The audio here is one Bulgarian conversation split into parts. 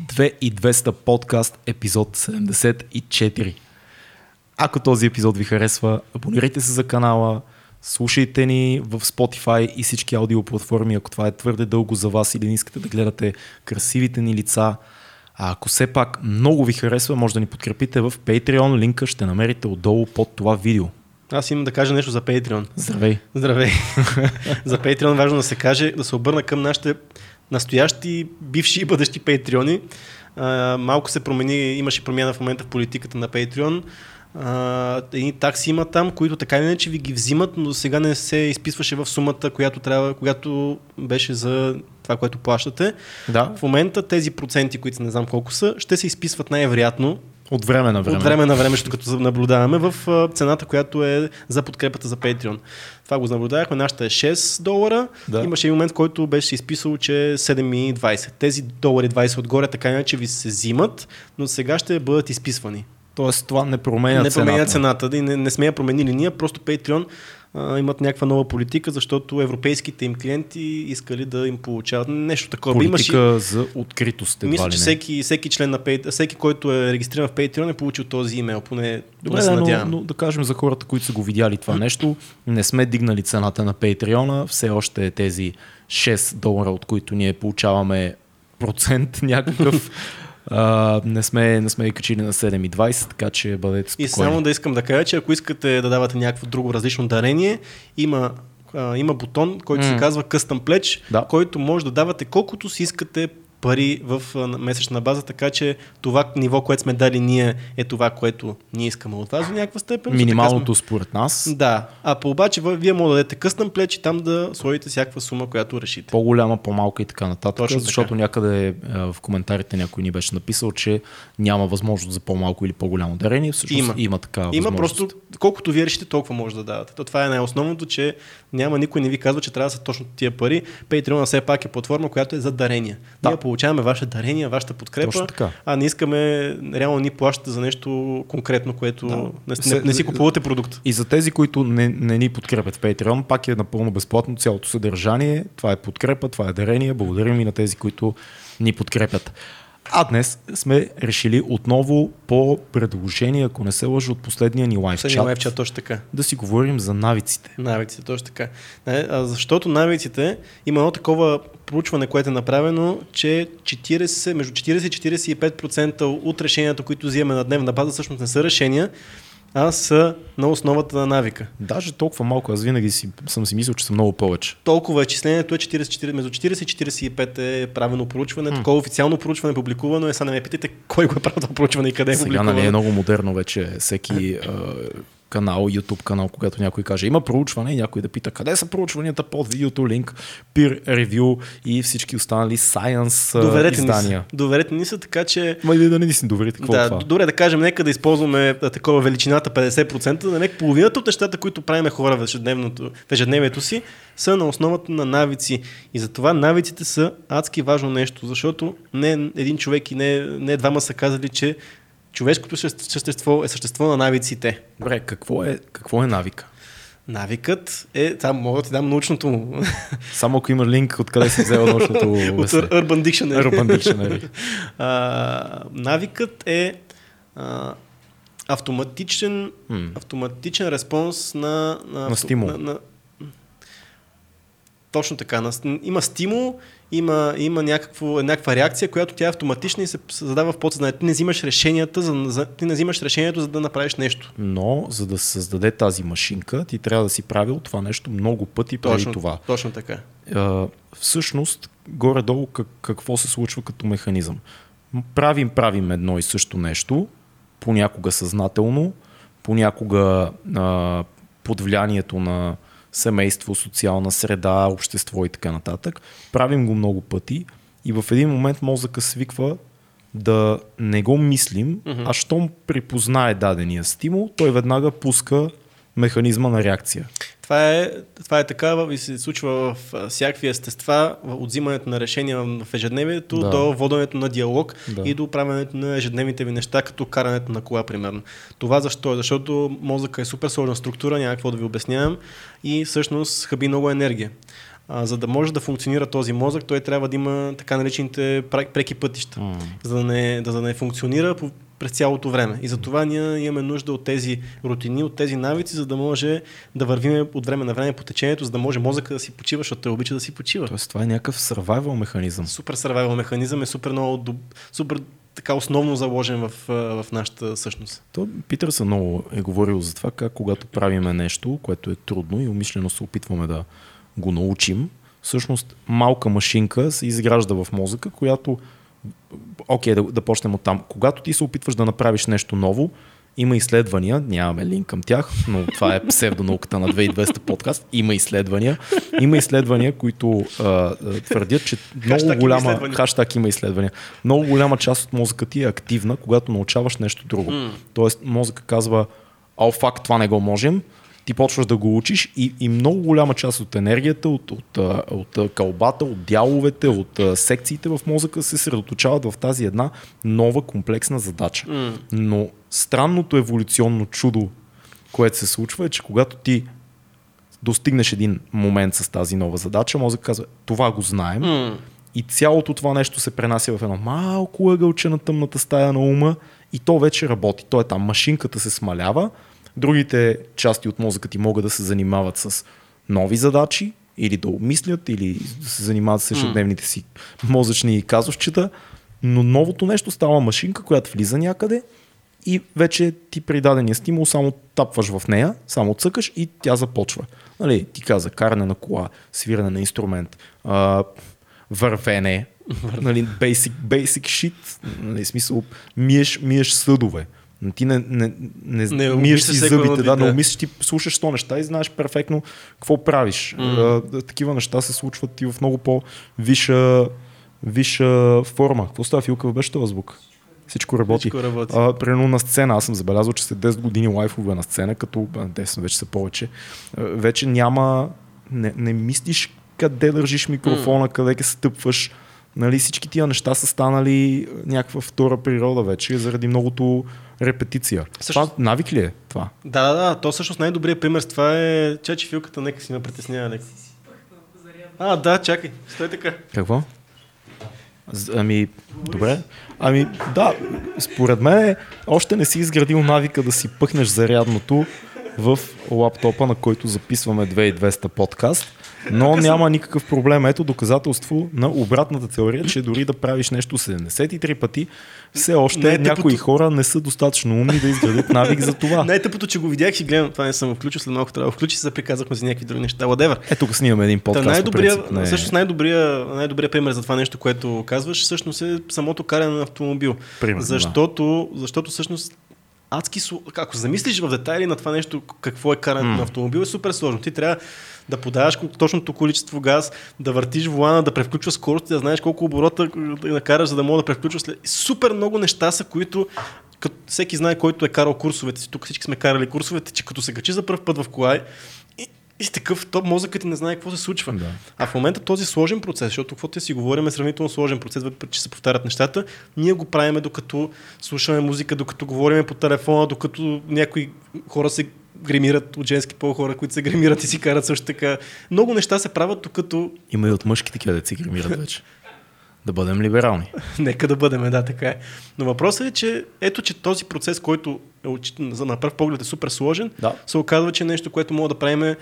2200 подкаст, епизод 74. Ако този епизод ви харесва, абонирайте се за канала, слушайте ни в Spotify и всички аудиоплатформи, ако това е твърде дълго за вас или не искате да гледате красивите ни лица. А ако все пак много ви харесва, може да ни подкрепите в Patreon, линка ще намерите отдолу под това видео. Аз имам да кажа нещо за Patreon. Здравей! Здравей! за Patreon важно да се каже, да се обърна към нашите настоящи, бивши и бъдещи Patreon. малко се промени, имаше промяна в момента в политиката на Patreon. Uh, едни такси има там, които така или иначе ви ги взимат, но сега не се изписваше в сумата, която трябва, която беше за това, което плащате. Да. В момента тези проценти, които не знам колко са, ще се изписват най-вероятно от време на време. От време на време, като наблюдаваме в цената, която е за подкрепата за Patreon. Това го наблюдавахме. Нашата е 6 долара. Да. Имаше и момент, който беше изписал, че е 7,20. Тези долари 20 отгоре така иначе ви се взимат, но сега ще бъдат изписвани. Тоест това не променя не цената. Не променя цената. Не, не сме я променили ние, просто Patreon а, имат някаква нова политика, защото европейските им клиенти искали да им получават нещо такова. Политика Имаш, за откритост. Мисля, че всеки, всеки член на Patreon, всеки, който е регистриран в Patreon е получил този имейл, поне, Добре, поне се надявам. Но, но, да кажем за хората, които са го видяли това нещо, не сме дигнали цената на Patreon, все още е тези 6 долара, от които ние получаваме процент някакъв. А, не, сме, не сме и качили на 7,20, така че бъдете спокойни. И само да искам да кажа, че ако искате да давате някакво друго различно дарение, има има бутон, който mm. се казва Custom Pledge, да. който може да давате колкото си искате пари в месечна база, така че това ниво, което сме дали ние, е това, което ние искаме от вас до някаква степен. Минималното сме... според нас. Да. А по обаче вие може да дадете къстъм плеч и там да сложите всякаква сума, която решите. По-голяма, по-малка и така нататък. Точно защото така. някъде в коментарите някой ни беше написал, че няма възможност за по-малко или по-голямо дарение. Всъщност има, има такава Има просто, колкото вие решите, толкова може да давате. То това е най-основното, че няма никой не ви казва, че трябва да са точно тия пари. Patreon все пак е платформа, която е за дарения. Да. Ние получаваме ваше дарение, вашата подкрепа, а не искаме реално ни плащате за нещо конкретно, което да. не, не, не си купувате продукт. И за тези, които не, не ни подкрепят в Patreon, пак е напълно безплатно цялото съдържание. Това е подкрепа, това е дарение. Благодарим и на тези, които ни подкрепят. А днес сме решили отново по предложение, ако не се лъжа от последния ни лайв чат, лайв чат точно така. да си говорим за навиците. Навиците, точно така. Не, а защото навиците има едно такова проучване, което е направено, че 40, между 40 и 45% от решенията, които взимаме на дневна база, всъщност не са решения, а са на основата на навика. Даже толкова малко, аз винаги си, съм си мислил, че са много повече. Толкова е, числението е 40, между 40 и 45 е правено проучване, hmm. такова официално проучване публикувано е, сега не ме питайте кой го е правил това проучване и къде е Сега, публикувано. нали, е много модерно вече всеки канал, YouTube канал, когато някой каже има проучване и някой да пита къде са проучванията под видеото, линк, peer review и всички останали science доверете издания. Ни са. Доверете ни са, така че... Ма да не ни си доверите, какво да, е това? Добре, да кажем, нека да използваме такова величината 50%, да нека половината от нещата, които правиме хора в ежедневието си, са на основата на навици. И затова навиците са адски важно нещо, защото не един човек и не, не двама са казали, че човешкото същество е същество на навиците. Добре, какво е, какво е навика? Навикът е, там мога да ти дам научното му. Само ако има линк, откъде си взел научното От Urban Dictionary. Urban Dictionary. а, навикът е а, автоматичен, hmm. автоматичен респонс на, на, на стимул. На, на, точно така. На, има стимул има, има някакво, някаква реакция, която тя е автоматична и се задава в подсъзнанието. Ти не взимаш решенията, за, за, ти не взимаш решението, за да направиш нещо. Но, за да се създаде тази машинка, ти трябва да си правил това нещо много пъти преди точно, това. Точно така. А, всъщност, горе-долу как, какво се случва като механизъм? Правим, правим едно и също нещо, понякога съзнателно, понякога а, под влиянието на семейство, социална среда, общество и така нататък. Правим го много пъти и в един момент мозъка свиква да не го мислим, mm-hmm. а щом припознае дадения стимул, той веднага пуска механизма на реакция. Това е, това е така и се случва в всякакви естества, от взимането на решения в ежедневието да. до воденето на диалог да. и до правенето на ежедневните ви неща, като карането на кола, примерно. Това защо е? Защото мозъка е супер сложна структура, няма какво да ви обяснявам и всъщност хаби много енергия. А, за да може да функционира този мозък, той трябва да има така наречените преки пътища, М. за да не, да, да не функционира по, през цялото време. И затова ние имаме нужда от тези рутини, от тези навици, за да може да вървим от време на време по течението, за да може мозъка да си почива, защото той обича да си почива. Тоест това е някакъв survival механизъм. Супер survival механизъм е супер много, супер така основно заложен в, в нашата същност. То Питърсън много е говорил за това как когато правиме нещо, което е трудно и умишлено се опитваме да го научим, всъщност малка машинка се изгражда в мозъка, която окей, да, да почнем от там. Когато ти се опитваш да направиш нещо ново, има изследвания, нямаме линк към тях, но това е псевдонауката на 2200 подкаст. Има изследвания. Има изследвания, които а, твърдят, че много Хаштаг има голяма. изследвания. Хаштаг има изследвания. Много голяма част от мозъка ти е активна, когато научаваш нещо друго. М. Тоест, мозъка казва, о, факт, това не го можем. Ти почваш да го учиш и, и много голяма част от енергията, от, от, от, а, кълбата, от дяловете, от секциите в мозъка се средоточават в тази една нова комплексна задача. М. Но странното еволюционно чудо, което се случва е, че когато ти достигнеш един момент с тази нова задача, мозък казва, това го знаем, М. и цялото това нещо се пренася в едно малко ъгълче на тъмната стая на ума и то вече работи. То е там, машинката се смалява, другите части от мозъка ти могат да се занимават с нови задачи или да обмислят, или да се занимават с ежедневните си мозъчни казовчета, но новото нещо става машинка, която влиза някъде и вече ти при дадения стимул само тапваш в нея, само цъкаш и тя започва. Нали, ти каза каране на кола, свиране на инструмент, а, вървене, нали, basic, basic shit, нали, смисъл, миеш, миеш съдове. Но Ти не, не, не, Не миеш си зъбите, да, не умислиш, ти слушаш то неща и знаеш перфектно какво правиш. Mm. А, такива неща се случват и в много по-виша виша форма. Какво става, Филка, беше това звук? Всичко работи. Всичко работи. А, примерно на сцена, аз съм забелязал, че след 10 години лайфове на сцена, като а, 10 вече са повече, а, вече няма, не, не мислиш къде държиш микрофона, къде се стъпваш. Нали, всички тия неща са станали някаква втора природа вече, заради многото репетиция. Също- Това навик ли е това? Да, да, да. То всъщност най-добрият пример с това е чачи филката, нека си ме притеснява леко. А, да, чакай. Стой така. Какво? Ами, добре. Ами, да, според мен още не си изградил навика да си пъхнеш зарядното в лаптопа, на който записваме 2200 подкаст, но няма никакъв проблем. Ето доказателство на обратната теория, че дори да правиш нещо 73 пъти, все още Не е някои тъпото. хора не са достатъчно умни да изградят навик за това. Най-тъпото, че го видях и гледам, това не съм включил, след малко трябва да включи, се приказахме за някакви други неща. Whatever. Ето тук снимаме един Та подкаст. по най-добрия, принцип, не- всъщност най-добрия, най-добрия пример за това нещо, което казваш, всъщност е самото каране на автомобил. Примерно, да. защото, защото всъщност адски, ако замислиш в детайли на това нещо, какво е карането М. на автомобил, е супер сложно. Ти трябва да подаваш точното количество газ, да въртиш волана, да превключваш скорост, да знаеш колко оборота накараш, за да мога да превключваш. Супер много неща са, които като всеки знае, който е карал курсовете си, тук всички сме карали курсовете, че като се качи за първ път в кола и, и такъв, то мозъкът ти не знае какво се случва. Да. А в момента този сложен процес, защото каквото си говорим е сравнително сложен процес, въпреки че се повтарят нещата, ние го правиме докато слушаме музика, докато говорим по телефона, докато някои хора се гримират от женски пол, хора, които се гримират и си карат също така. Много неща се правят, докато Има и от мъжки такива да си гримират вече. Да бъдем либерални. Нека да бъдем, да, така е. Но въпросът е, че ето, че този процес, който е на пръв поглед е супер сложен, Да. се оказва, че е нещо, което мога да правим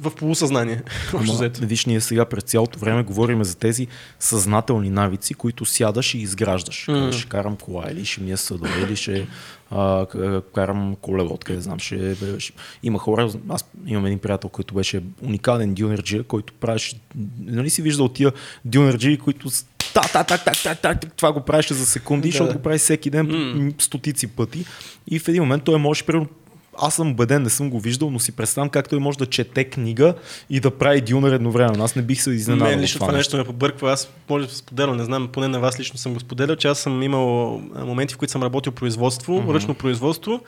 в полусъзнание. Ама, виж, ние сега през цялото време говорим за тези съзнателни навици, които сядаш и изграждаш. Mm. Ще карам кола, или ще мия съдове, или ще а, карам колело, къде знам. Ще, ще, има хора, аз имам един приятел, който беше уникален дюнерджия, който правеше, нали си виждал тия дюнерджии, които та, та, та, та, та, та, та, това го правеше за секунди, Да, защото да. го прави всеки ден М. стотици пъти. И в един момент той може, примерно, аз съм убеден, не съм го виждал, но си представям как той може да чете книга и да прави дюнер едновременно. Аз не бих се изненадал. От лично това нещо ме побърква. Аз може да споделям, не знам, поне на вас лично съм го споделял, че аз съм имал моменти, в които съм работил производство, mm-hmm. ръчно производство.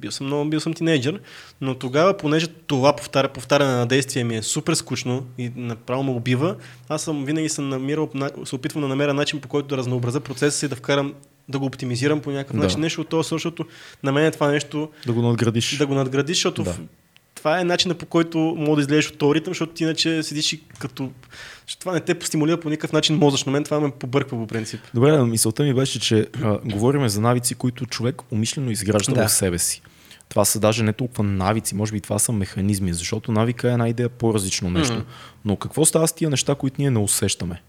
Бил съм много, бил съм тинейджър, но тогава, понеже това повтаря, повтаряне на действия ми е супер скучно и направо ме убива, аз съм винаги съм намирал, на- се опитвам да намеря начин по който да разнообразя процеса си и да вкарам, да го оптимизирам по някакъв Да. начин. Нещо от това, защото на мен е това нещо Да го надградиш. да го надградиш, защото Да. това е начинът по който мога да излезеш от този ритъм, защото ти иначе седиш и като... Защото това не те стимулира по никакъв начин мозъчно. Мен това ме побърква по принцип. Добре, мисълта ми беше, че а, говорим за навици, които човек умишлено изгражда да. в себе си. Това са даже не толкова навици, може би това са механизми, защото навика е една идея по-различно нещо. Mm. Но какво става с тия неща, които ние не усещаме?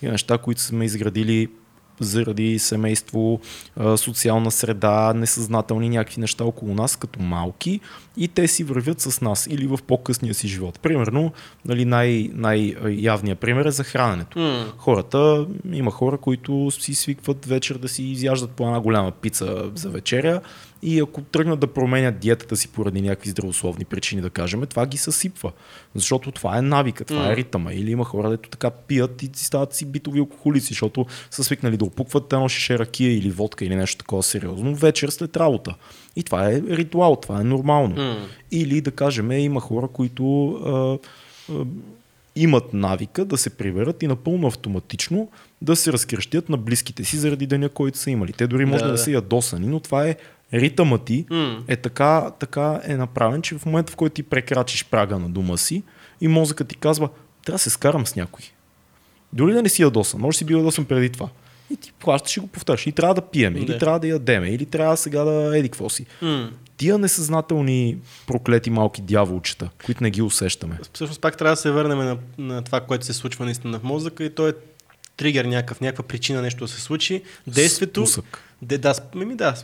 Тия неща, които сме изградили заради семейство, социална среда, несъзнателни някакви неща около нас като малки и те си вървят с нас или в по-късния си живот. Примерно, нали, най- най-явният пример е за храненето. Mm. Хората, има хора, които си свикват вечер да си изяждат по една голяма пица за вечеря и ако тръгнат да променят диетата си поради някакви здравословни причини, да кажем, това ги съсипва. Защото това е навика, това mm. е ритъма. Или има хора, дето така пият и стават си битови алкохолици, защото са свикнали да опукват едно шише ракия или водка или нещо такова сериозно вечер след работа. И това е ритуал, това е нормално. Mm. Или да кажем, има хора, които а, а, имат навика да се приберат и напълно автоматично да се разкръщят на близките си заради деня, който са имали. Те дори може да, да, да са ядосани, но това е ритъмът ти mm. е така, така е направен, че в момента в който ти прекрачиш прага на дома си и мозъкът ти казва, трябва да се скарам с някой. Дори да не си ядосан, може си бил ядосан преди това. И ти плащаш и го повтаряш. И трябва да пиеме, или трябва да ядеме, или трябва сега да еди какво си. Mm. Тия несъзнателни проклети малки дяволчета, които не ги усещаме. Всъщност пак трябва да се върнем на, на това, което се случва наистина в мозъка и то е тригер някакъв, някаква причина нещо да се случи. Действието. Спусък. Де, да, ми, да,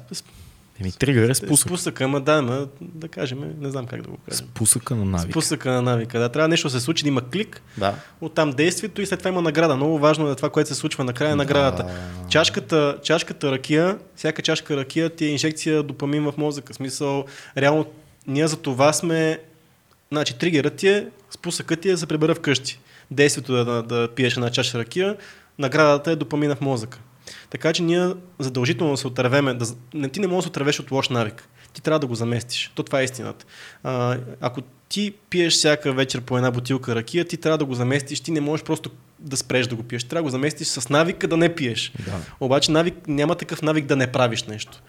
Еми, тригър е спусък. Спусъка, ама да, ама, да кажем, не знам как да го кажем. Спусъка на навика. Спусъка на навика, да. Трябва нещо да се случи, да има клик, да. оттам действието и след това има награда. Много важно е това, което се случва накрая да. наградата. Чашката, чашката ракия, всяка чашка ракия ти е инжекция допамин в мозъка. Смисъл, реално, ние за това сме, значи, тригерът ти е, спусъкът ти е да се прибера вкъщи. Действието е да, да пиеш една чаша ракия, наградата е допамина в мозъка. Така че ние задължително да се отървеме. Да, не, ти не можеш да се отървеш от лош навик. Ти трябва да го заместиш. То това е истината. А, ако ти пиеш всяка вечер по една бутилка ракия, ти трябва да го заместиш. Ти не можеш просто да спреш да го пиеш. Трябва да го заместиш с навика да не пиеш. Да. Обаче навик, няма такъв навик да не правиш нещо.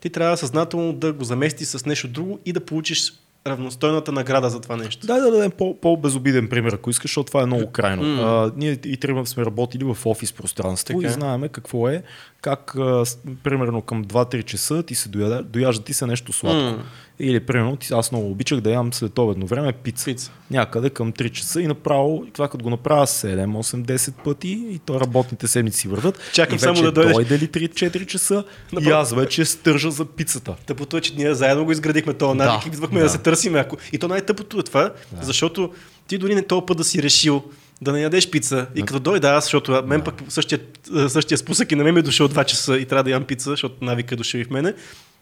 Ти трябва съзнателно да го заместиш с нещо друго и да получиш равностойната награда за това нещо. Да, да дадем по- по-безобиден пример, ако искаш, защото това е много крайно. Mm. А, ние и трима сме работили в офис пространство така. и знаеме какво е, как а, примерно към 2-3 часа ти се дояжда, дояжда ти се нещо сладко. Mm. Или, примерно, аз много обичах да ям след обедно време пица. пица. Някъде към 3 часа и направо, това като го направя 7, 8, 10 пъти и то работните седмици върват. Чакам и само да дойдеш. Дойде ли 3-4 часа Направо. и аз вече стържа за пицата. Тъпото е, че ние заедно го изградихме този навик да, и идвахме да. да се търсим. Ако... И то най-тъпото е това, да. защото ти дори не този път да си решил да не ядеш пица. И като дойда аз, защото мен пък същия, същия спусък и на мен ми е дошъл 2 часа и трябва да ям пица, защото навика е дошъл и в мене.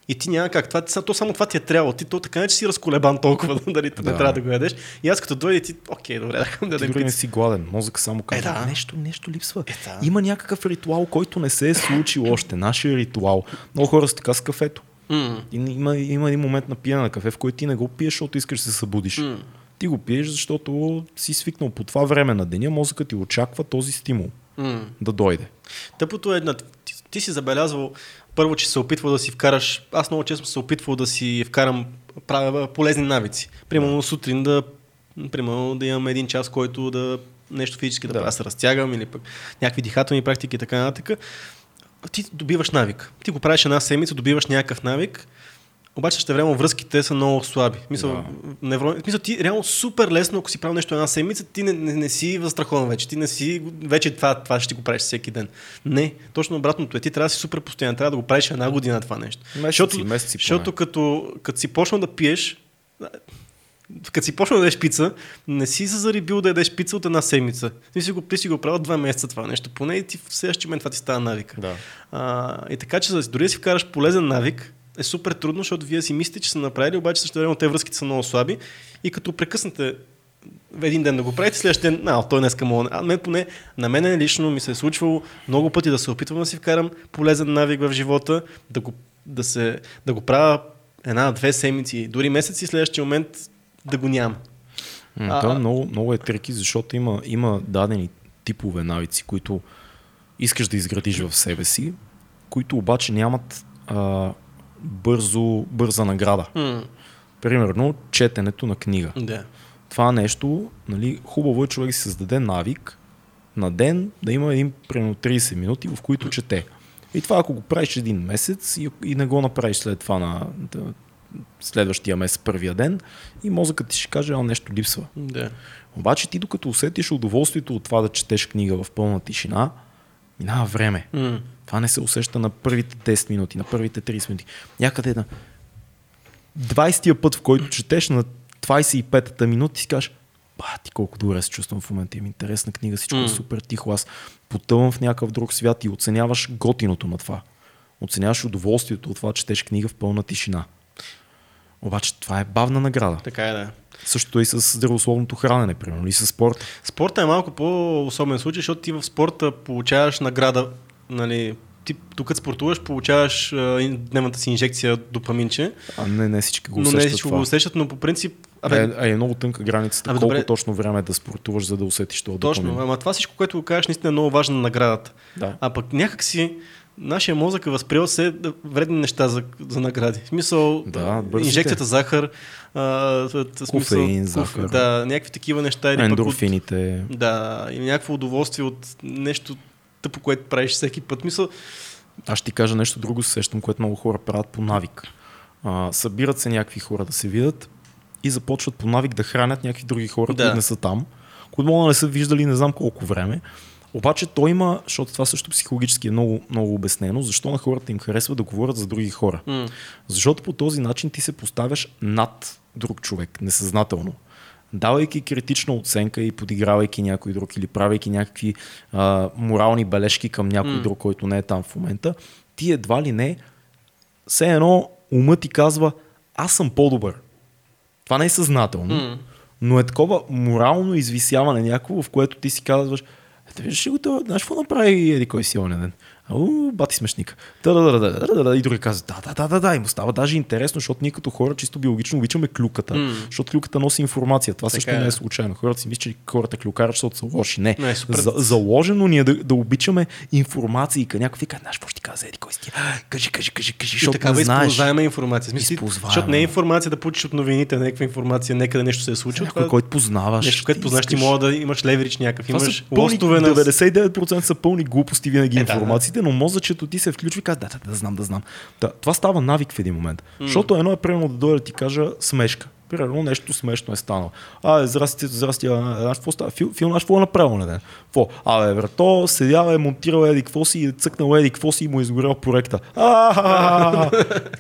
И ти няма как. Това, то само това ти е трябвало. Ти то така не, че си разколебан толкова, дали да. не трябва да го ядеш. И аз като дойде ти, окей, добре, да да Ти не си гладен. Мозък само казва, е, да. нещо, нещо липсва. Е, да. Има някакъв ритуал, който не се е случил още. Нашия ритуал. Много хора са така с кафето. Mm. И има, има един момент на пиене на кафе, в който ти не го пиеш, защото искаш да се събудиш. Mm. Ти го пиеш, защото си свикнал по това време на деня, мозъкът ти очаква този стимул mm. да дойде. Тъпото е, ти, ти си забелязвал първо, че се опитвал да си вкараш, аз много често се опитвал да си вкарам правя полезни навици. Примерно сутрин да, примерно, да имам един час, който да нещо физически да, да. правя, се разтягам или пък някакви дихателни практики и така нататък. Ти добиваш навик. Ти го правиш една седмица, добиваш някакъв навик обаче ще време връзките са много слаби. Мисъл, да. невро... Мисъл, ти реално супер лесно, ако си правил нещо една седмица, ти не, не, не си застрахован вече. Ти не си вече това, това ще го правиш всеки ден. Не, точно обратното е. Ти трябва да си супер постоянен. Трябва да го правиш една година това нещо. Месеци, защото, месеци защото като, като си почнал да пиеш, като си почнал да ядеш пица, не си се зарибил да ядеш пица от една седмица. Ти си го, ти си го правил два месеца това нещо. Поне и ти в следващия момент това ти става навика. Да. А, и така, че дори да си вкараш полезен навик, е супер трудно, защото вие си мислите, че са направили, обаче също време те връзките са много слаби и като прекъснете един ден да го правите, следващия ден, а, той днес мога. А мен поне, на мен лично ми се е случвало много пъти да се опитвам да си вкарам полезен навик в живота, да го, да се, да го правя една-две седмици, дори месеци, следващия момент да го няма. М, това много, много е треки, защото има, има дадени типове навици, които искаш да изградиш в себе си, които обаче нямат а, бързо, бърза награда. Mm. Примерно, четенето на книга. Да. Това нещо, нали, хубаво е човек да си създаде навик на ден да има един примерно 30 минути, в които чете. И това ако го правиш един месец и, и не го направиш след това на да, следващия месец, първия ден, и мозъкът ти ще каже, а нещо липсва. Да. Обаче ти докато усетиш удоволствието от това да четеш книга в пълна тишина, минава време. М. Това не се усеща на първите 10 минути, на първите 30 минути. Някъде на 20-тия път, в който четеш на 25-та минута, си кажеш, бати колко добре се чувствам в момента, имам интересна книга, всичко е М. супер тихо, аз потъвам в някакъв друг свят и оценяваш готиното на това. Оценяваш удоволствието от това, че четеш книга в пълна тишина. Обаче това е бавна награда. Така е, да. Също и с здравословното хранене, примерно, и с спорт. Спорта е малко по-особен случай, защото ти в спорта получаваш награда, нали, ти тук спортуваш, получаваш а, дневната си инжекция допаминче, А не, не всички го но усещат не всичко това. го усещат, но по принцип... Абе, Абе, а е много тънка границата, Абе, колко добре. точно време е да спортуваш, за да усетиш това точно, допамин. ама това всичко, което го кажеш, наистина е много важно на наградата. Да. А пък някак си нашия мозък е възприел се вредни неща за, за награди. В смисъл, Да, бързите. инжекцията захар, а, смисъл, Кофеин, кофе- захар. Да, някакви такива неща. От, Ендорфините. да, или някакво удоволствие от нещо тъпо, което правиш всеки път. Мисъл, Аз ще ти кажа нещо друго, се сещам, което много хора правят по навик. А, събират се някакви хора да се видят и започват по навик да хранят някакви други хора, Да. които не са там, които могат да не са виждали не знам колко време. Обаче той има, защото това също психологически е много, много обяснено, защо на хората им харесва да говорят за други хора. м- Защото по този начин ти се поставяш над друг човек, несъзнателно. Давайки критична оценка и подигравайки някой друг или правейки някакви а, морални бележки към някой М. друг, който не е там в момента, ти едва ли не, все едно умът ти казва, аз съм по-добър. Това не е съзнателно, М. но е такова морално извисяване някакво, в което ти си казваш, ето виждаш ли го това, знаеш какво направи еди кой си онен ден? Ау, бати смешник. Та, да, да, да, да, да. И други казват, да, да, да, да, да. И му става даже интересно, защото ние като хора чисто биологично обичаме клюката. М. Защото клюката носи информация. Това Така също е. не е случайно. Хората си мислят, че хората клюкарят, защото са лоши. Не. Не, супер. За, заложено ни е да, да обичаме информация и някой вика, знаеш какво ще ти каза, еди кой си ти? Кажи, кажи, кажи, кажи, И такава използваема информация. В Смисъл, Използваема. защото не е информация да получиш от новините, някаква информация, някъде нещо се е случило. Някой, това- който познаваш. Нещо, което ти познаш, ти мога да имаш леверич някакъв, имаш лостове на... 99% са пълни глупости винаги Е, информациите, но мозъчето ти се включва и казва, да, да, да знам, да знам. Да, това става навик в един момент. Защото едно е примерно да дойде да ти кажа смешка. Примерно нещо смешно е станало. А, здрасти, здрасти, а, знаеш какво става? Фил, фил, знаеш какво е направил на ден? Какво? Абе, брато, седял е, монтирал еди какво си, е цъкнал еди какво си и му е изгорял проекта.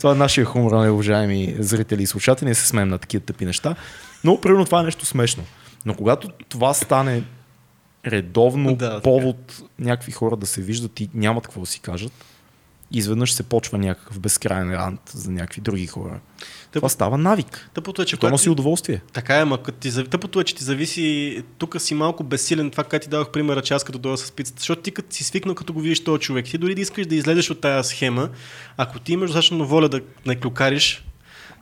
Това е нашия хумор, нали, уважаеми зрители и слушатели, не се смеем на такива тъпи неща. Но, примерно, това е нещо смешно. Но когато това стане редовно Да, да, така. повод някакви хора да се виждат и нямат какво да си кажат, изведнъж се почва някакъв безкрайен рант за някакви други хора. Това става навик. Тъпото е, че То носи удоволствие. Така е, ма като ти, зави- тъпото е, че ти зависи, тук си малко безсилен, това как ти дадох примера, че аз като дойда с пицата, защото ти като си свикнал, като го видиш този човек, ти дори да искаш да излезеш от тази схема, ако ти имаш достатъчно воля да не клюкариш,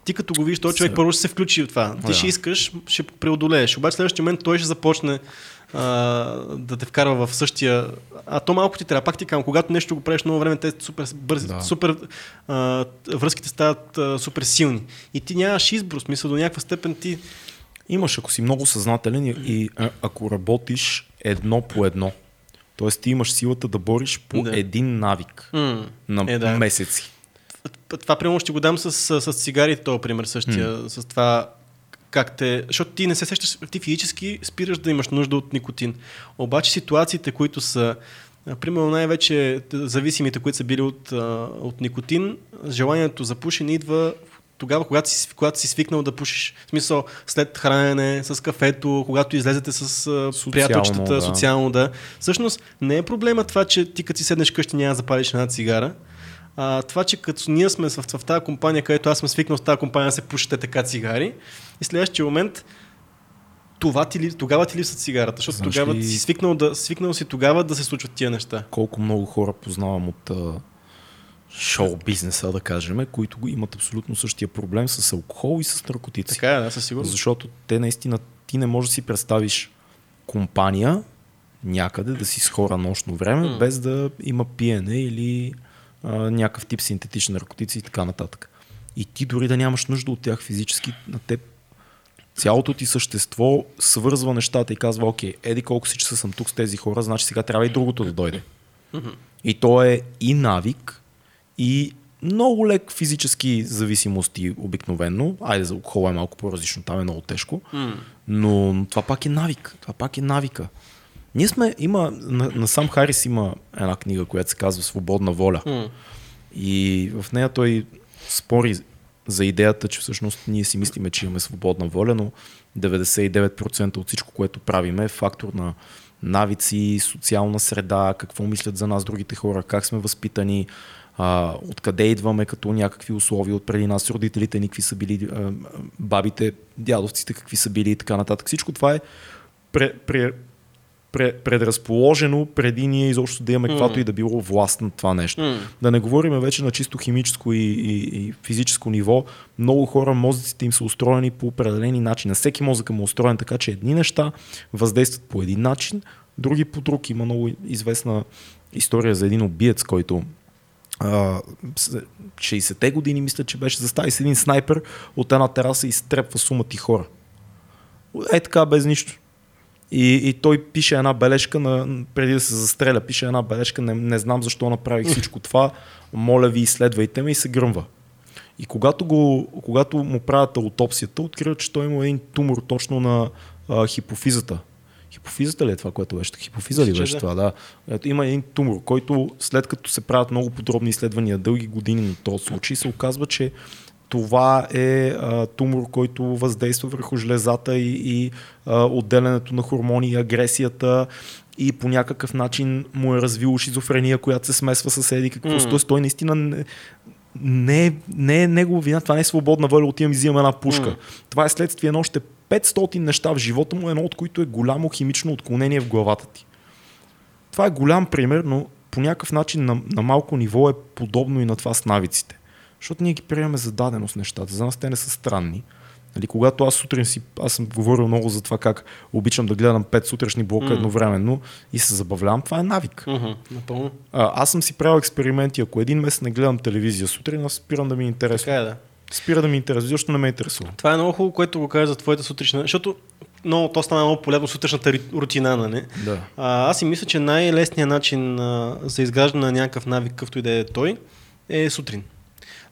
ти като го видиш този човек, първо ще се включи в това. Ти Да. ще искаш, ще преодолееш. Обаче следващия момент той ще започне а, да те вкарва в същия. А то малко ти трябва. Пак ти казвам, когато нещо го правиш много време, те супер бързи, Да. супер а, връзките стават а, супер силни. И ти нямаш избор, смисъл до някаква степен ти Имаш, ако си много съзнателен и, и а, ако работиш едно по едно. Тоест ти имаш силата да бориш по Да. един навик М, на е, да. месеци. Това примерно ще го дам с, с, с цигарите, този пример същия, с това как те... Защото ти не се сещаш, ти физически спираш да имаш нужда от никотин. Обаче ситуациите, които са Примерно най-вече зависимите, които са били от, от никотин, желанието за пушене идва тогава, когато си, когато си свикнал да пушиш. В смисъл, след хранене, с кафето, когато излезете с Социално, приятелчетата, да. социално, да. Всъщност, не е проблема това, че ти като си седнеш къщи няма да запалиш една цигара, а, това, че като ние сме в, в, тази компания, където аз съм свикнал с тази компания да се пушите така цигари, и следващия момент това ти, ли- тогава ти липсва цигарата, защото Знаеш тогава ли- си свикнал, да, свикнал си тогава да се случват тия неща. Колко много хора познавам от а, шоу бизнеса, да кажем, които имат абсолютно същия проблем с алкохол и с наркотици. Така е, да, със сигурност. Защото те наистина, ти не можеш да си представиш компания някъде да си с хора нощно време, М. без да има пиене или а, някакъв тип синтетични наркотици и така нататък. И ти дори да нямаш нужда от тях физически, на теб цялото ти същество свързва нещата и казва, окей, еди колко си часа съм тук с тези хора, значи сега трябва и другото да дойде. И то е и навик, и много лек физически зависимости обикновенно. Айде за алкохола е малко по-различно, там е много тежко. Но това пак е навик. Това пак е навика. Ние сме, има, на, на сам Харис има една книга, която се казва Свободна воля. М. И в нея той спори за идеята, че всъщност ние си мислиме, че имаме свободна воля, но 99% от всичко, което правиме е фактор на навици, социална среда, какво мислят за нас другите хора, как сме възпитани, а, откъде идваме като някакви условия от преди нас, родителите ни какви са били, а, бабите, дядовците какви са били и така нататък. Всичко това е пре, предразположено преди ние изобщо да имаме каквато и да било власт на това нещо. М. Да не говорим вече на чисто химическо и, и, и физическо ниво. Много хора, мозъците им са устроени по определени начин. На всеки мозък му е устроен така, че едни неща въздействат по един начин, други по друг. Има много известна история за един убиец, който а, с- 60-те години, мисля, че беше застави с един снайпер от една тераса и изтрепва сума ти хора. Е така, без нищо. И, и той пише една бележка, на, преди да се застреля, пише една бележка, не, не знам защо направих всичко това, моля ви изследвайте ме и се гръмва. И когато, го, когато му правят аутопсията, откриват, че той има един тумор точно на а, хипофизата. Хипофизата ли е това, което беше? Хипофиза ли беше да. това? Да. Ето, има един тумор, който след като се правят много подробни изследвания, дълги години на този случай, се оказва, че това е а, тумор, който въздейства върху жлезата и, и а, отделянето на хормони и агресията и по някакъв начин му е развило шизофрения, която се смесва с еди какво. Mm. Тоест той наистина не, не, не е негова вина, това не е свободна воля, отивам и взимам една пушка. М. Това е следствие на още 500 неща в живота му, едно от които е голямо химично отклонение в главата ти. Това е голям пример, но по някакъв начин на, на малко ниво е подобно и на това с навиците. Защото ние ги приемаме за даденост нещата. За нас те не са странни. Нали, когато аз сутрин си, аз съм говорил много за това как обичам да гледам пет сутрешни блока М. едновременно и се забавлявам, това е навик. Мгм, Напълно. А, аз съм си правил експерименти, ако един месец не гледам телевизия сутрин, аз спирам да ми е интересува. Така е, да. Спира да ми е интересува, защото не ме интересува. Това е много хубаво, което го кажа за твоята сутрешна, защото много, то стана много полезно сутрешната рутина, нали? Да. А, аз си мисля, че най-лесният начин а, за изграждане на някакъв навик, какъвто и да е той, е сутрин.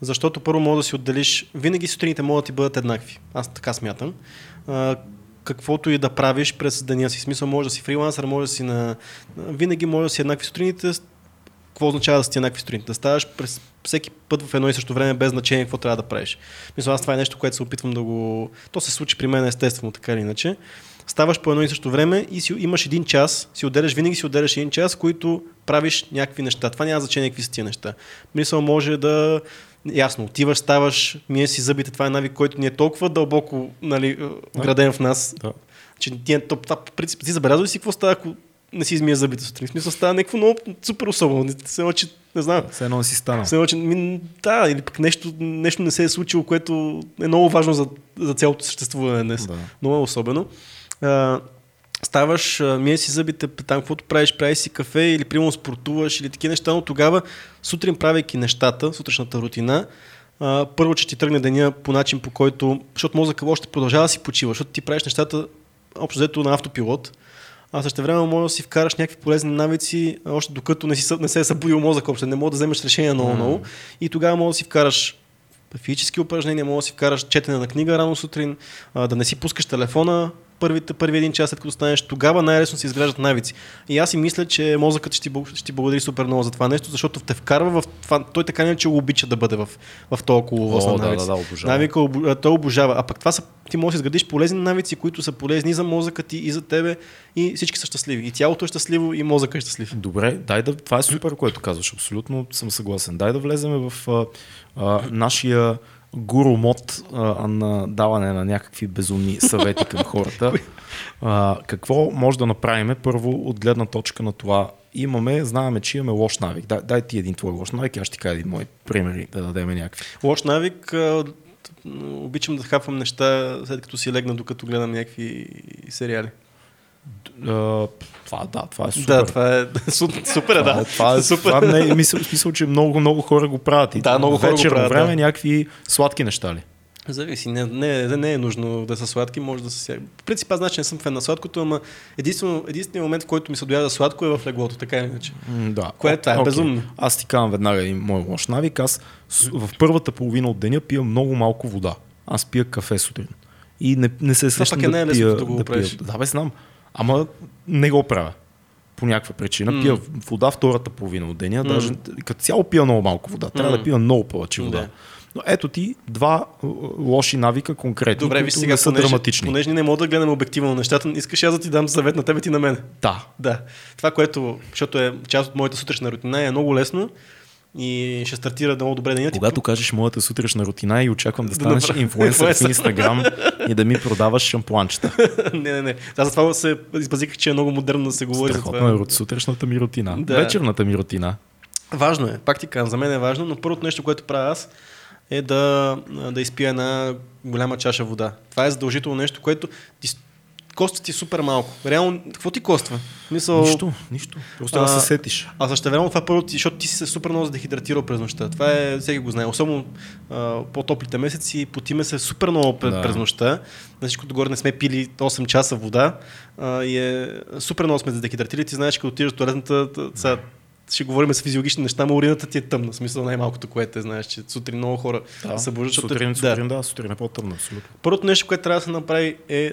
Защото първо може да си отделиш, винаги сутрините могат да ти бъдат еднакви. Аз така смятам. Каквото и да правиш през деня си. Смисъл, може да си фрилансър, може да си на... Винаги може да си еднакви сутрините. Какво означава да си еднакви сутрините? Да ставаш през всеки път в едно и също време без значение какво трябва да правиш. Мисля, аз това е нещо, което се опитвам да го... То се случи при мен естествено, така или иначе. Ставаш по едно и също време и си, имаш един час, си отделяш, винаги си отделяш един час, които правиш някакви неща. Това няма значение какви са тия неща. Мисъл може да Ясно, отиваш, ставаш, мие си зъбите, това е навик, който ни е толкова дълбоко нали, вграден в нас, Да. че ти, това, това, по принцип, ти забелязва ли си какво става, ако не си измия зъбите сутрин? В смисъл става някакво много супер особено. Не, се едно, че, не знам. Все едно си станал. Все едно, че, ми, да, или пък нещо, нещо не се е случило, което е много важно за, за цялото съществуване днес. Да. Много е особено. А, ставаш, мие си зъбите, там каквото правиш, правиш си кафе или примерно спортуваш или такива неща, но тогава сутрин правейки нещата, сутрешната рутина, а, първо, че ти тръгне деня по начин по който, защото мозъка още продължава да си почива, защото ти правиш нещата общо взето на автопилот, а също време може да си вкараш някакви полезни навици, още докато не, си, не се е събудил мозък, общо не мога да вземеш решение много-много и тогава може да си вкараш физически упражнения, може да си вкараш четене на книга рано сутрин, да не си пускаш телефона първите, първи един час след като станеш, тогава най-лесно се изграждат навици. И аз си мисля, че мозъкът ще ти, ще ти благодари супер много за това нещо, защото те вкарва в това. Той така не че го обича да бъде в, в толкова О, лоса да, навици. да, да, обожава. Навика, той обожава. А пък това са, ти можеш да изградиш полезни навици, които са полезни за мозъка ти и за тебе и всички са щастливи. И тялото е щастливо, и мозъкът е щастлив. Добре, дай да. Това е супер, което казваш. Абсолютно съм съгласен. Дай да влеземе в а, а, нашия гуру мод а, на даване на някакви безумни съвети към хората. А, какво може да направим първо от гледна точка на това? Имаме, знаеме, че имаме лош навик. Дай, дай ти един твой лош навик, аз ще ти кажа един мой примери, да дадем някакви. Лош навик, а, обичам да хапвам неща, след като си легна, докато гледам някакви сериали. А, това, да, това е супер. Да, това е су- супер, е, Това, да. е- това, е, супер. това не мисъл, смисъл, че много, много хора го правят. И Да, много хора го вечерно правят, време да. някакви сладки неща ли? Зависи, не, не, не е нужно да са сладки, може да са сега. В принцип, аз значи не съм фен на сладкото, ама единствено, единственият момент, в който ми се дояда сладко е в леглото, така иначе. Да. Кое е това? Е Окей. безумно. Аз ти казвам веднага един мой лош навик. Аз в първата половина от деня пия много малко вода. Аз пия кафе сутрин. И не, не се срещам е да, не е лесно пия, да го да пия. Да, бе, знам. Ама не го правя. По някаква причина. М. Пия вода втората половина от деня. Даже като цяло пия много малко вода. Трябва М. да пия много повече вода. Да. Но ето ти два е, лоши навика конкретни, Добре, виж сега, са понеже, драматични. понеже не мога да гледаме обективно нещата, искаш аз да ти дам съвет на тебе ти на мен. Да. Да. Това, което, защото е част от моята сутрешна рутина, е много лесно и ще стартира много добре денят. Когато кажеш моята сутрешна рутина и очаквам да станеш направя- инфлуенсър в. Инстаграм и да ми продаваш шампуанчета. не, не, не. Аз затова се избазиках, че е много модерно да се говори за Страхотно това. е сутрешната ми рутина. Да. Вечерната ми рутина. Важно е, пак ти казвам, за мен е важно, но първото нещо, което правя аз е да, да изпия една голяма чаша вода. Това е задължително нещо, което ти коства ти супер малко. Реално, какво ти коства? Мисъл, Нищо, нищо. Просто да се сетиш. А също време това първо, ти, защото ти си се супер много задехидратирал през нощта. Това е, всеки го знае. Особено а, по-топлите месеци, потиме се супер много през, Да. през нощта. На всичко отгоре не сме пили 8 часа вода а, и е супер много сме задехидратирали. Ти знаеш, като отидеш в туалетната, сега, ще говорим с физиологични неща, но урината ти е тъмна. Смисъл най-малкото, което е, знаеш, че сутрин много хора Да. се събуждат. защото- Сутрин, да. сутрин, да, сутрин е по-тъмно, абсолютно. Първото нещо, което трябва да се направи е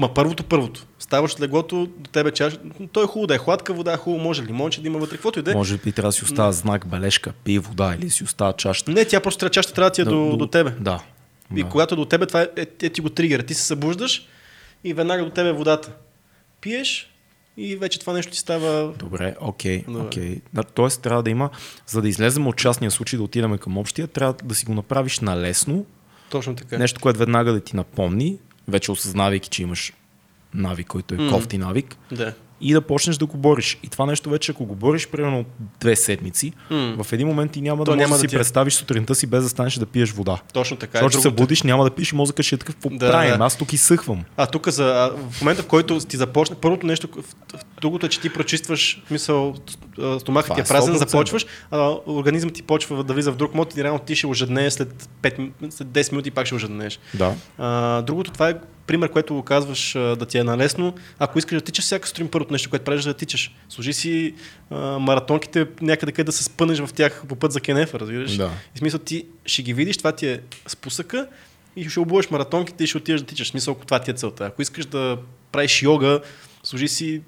Ма първото, първото. Ставаш от леглото, до тебе чаш. То е хубаво да е хладка вода, хубаво може лимонче да има вътре, каквото и да е. Може би трябва да си остава знак, бележка, пий вода или си остава чашата. Не, тя просто трябва, чашата трябва да ти е до, до, тебе. Да. И да. когато е до тебе, това е, е, е ти го тригера. Ти се събуждаш и веднага до тебе е водата. Пиеш и вече това нещо ти става... Добре, окей, окей. Да, тоест трябва да има, за да излезем от частния случай, да отидем към общия, трябва да си го направиш налесно, Точно така. нещо, което веднага да ти напомни, вече осъзнавайки, че имаш навик, който е М. кофти навик, Да. И да почнеш да го бориш. И това нещо вече, ако го бориш примерно две седмици, М. в един момент ти няма То да можеш да да си ти е. представиш сутринта си без да станеш да пиеш вода. Точно така. е. Защото ще се будиш, няма да пиеш и мозъкът ще е такъв, какво Да, правим? да. Аз тук изсъхвам. А тук за, в момента, в който ти започне, първото нещо, другото е, че ти прочистваш, мисъл, стомахът ти е е празен, 100%. започваш, а организмът ти почва да влиза в друг мод и реално ти ще ожеднееш след, 5, ми- след 10 минути и пак ще ожеднееш. Да. А, другото, това е пример, което го казваш да ти е налесно. Ако искаш да тичаш всяка сутрин, първото нещо, което правиш е да тичаш. Служи си а, маратонките някъде къде да се спънеш в тях по път за Кенефа, разбираш? Да. И смисъл ти ще ги видиш, това ти е спусъка и ще обуваш маратонките и ще отидеш да тичаш. Смисъл, ако това ти е целта. Ако искаш да правиш йога, служи си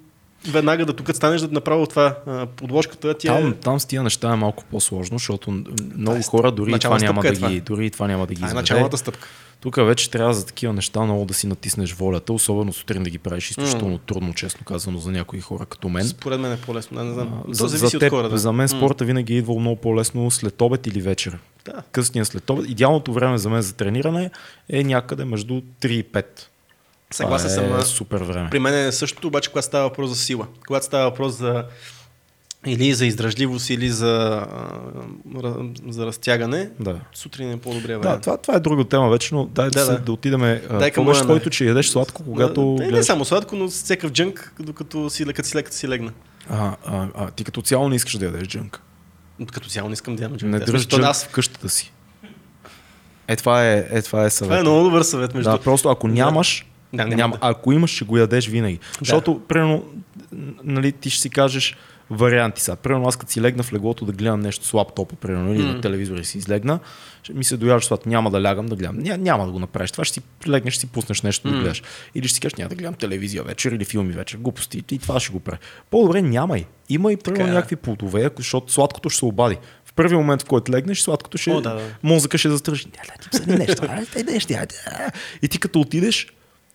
веднага да тук станеш да направо това подложката ти е... Там, там с тия неща е малко по-сложно, защото много хора дори това няма е да това. ги, дори и това няма да ги Това е началната стъпка. Тук вече трябва за такива неща много да си натиснеш волята, особено сутрин да ги правиш изключително трудно, честно казано, за някои хора като мен. Според мен е по-лесно. Да, не знам. А, За, За, зависи за, теб, от хората. за мен спорта винаги е идвал много по-лесно след обед или вечер. Да. Късния след обед. Идеалното време за мен за трениране е някъде между 3 и 5. Съгласен съм. е супер време. При мен е същото, обаче когато става въпрос за сила. Когато става въпрос за или за издръжливост, или за, за разтягане, Да. сутрин е по-добре Да, вариант. това, това е друга тема вече, но дай да, Да, да, да. да отидем. Дай към който, да. че ядеш сладко, когато. не, не гледаш- само сладко, но всекъв джънк, докато си, като си леката си легна. А, а, а, ти като цяло не искаш да ядеш джънк. Като цяло не искам да ям джънк. Не Да, дръж джънк аз- в къщата си. Е, това е, е, това е съвет. Това е много добър съвет. Между... Да, просто ако нямаш, Да, няма няма, да. ако имаш, ще го ядеш винаги. Защото, примерно, нали, ти ще си кажеш варианти са. Примерно, аз като си легна в леглото да гледам нещо с лаптопа, примерно, или М. на телевизора и си излегна, ще ми се дояжда, защото няма да лягам да гледам. Ня, няма да го направиш. Това ще си легнеш, ще си пуснеш нещо да М. гледаш. Или ще си кажеш, няма да гледам телевизия вечер или филми вечер. Глупости. И това ще го прави. По-добре нямай. Има и примерно Така е. някакви плодове, защото сладкото ще се обади. В първия момент, в който легнеш, сладкото ще. О, да, да. Мозъка ще застраши. Няма да ти нещо. а, дай нещо. И ти като отидеш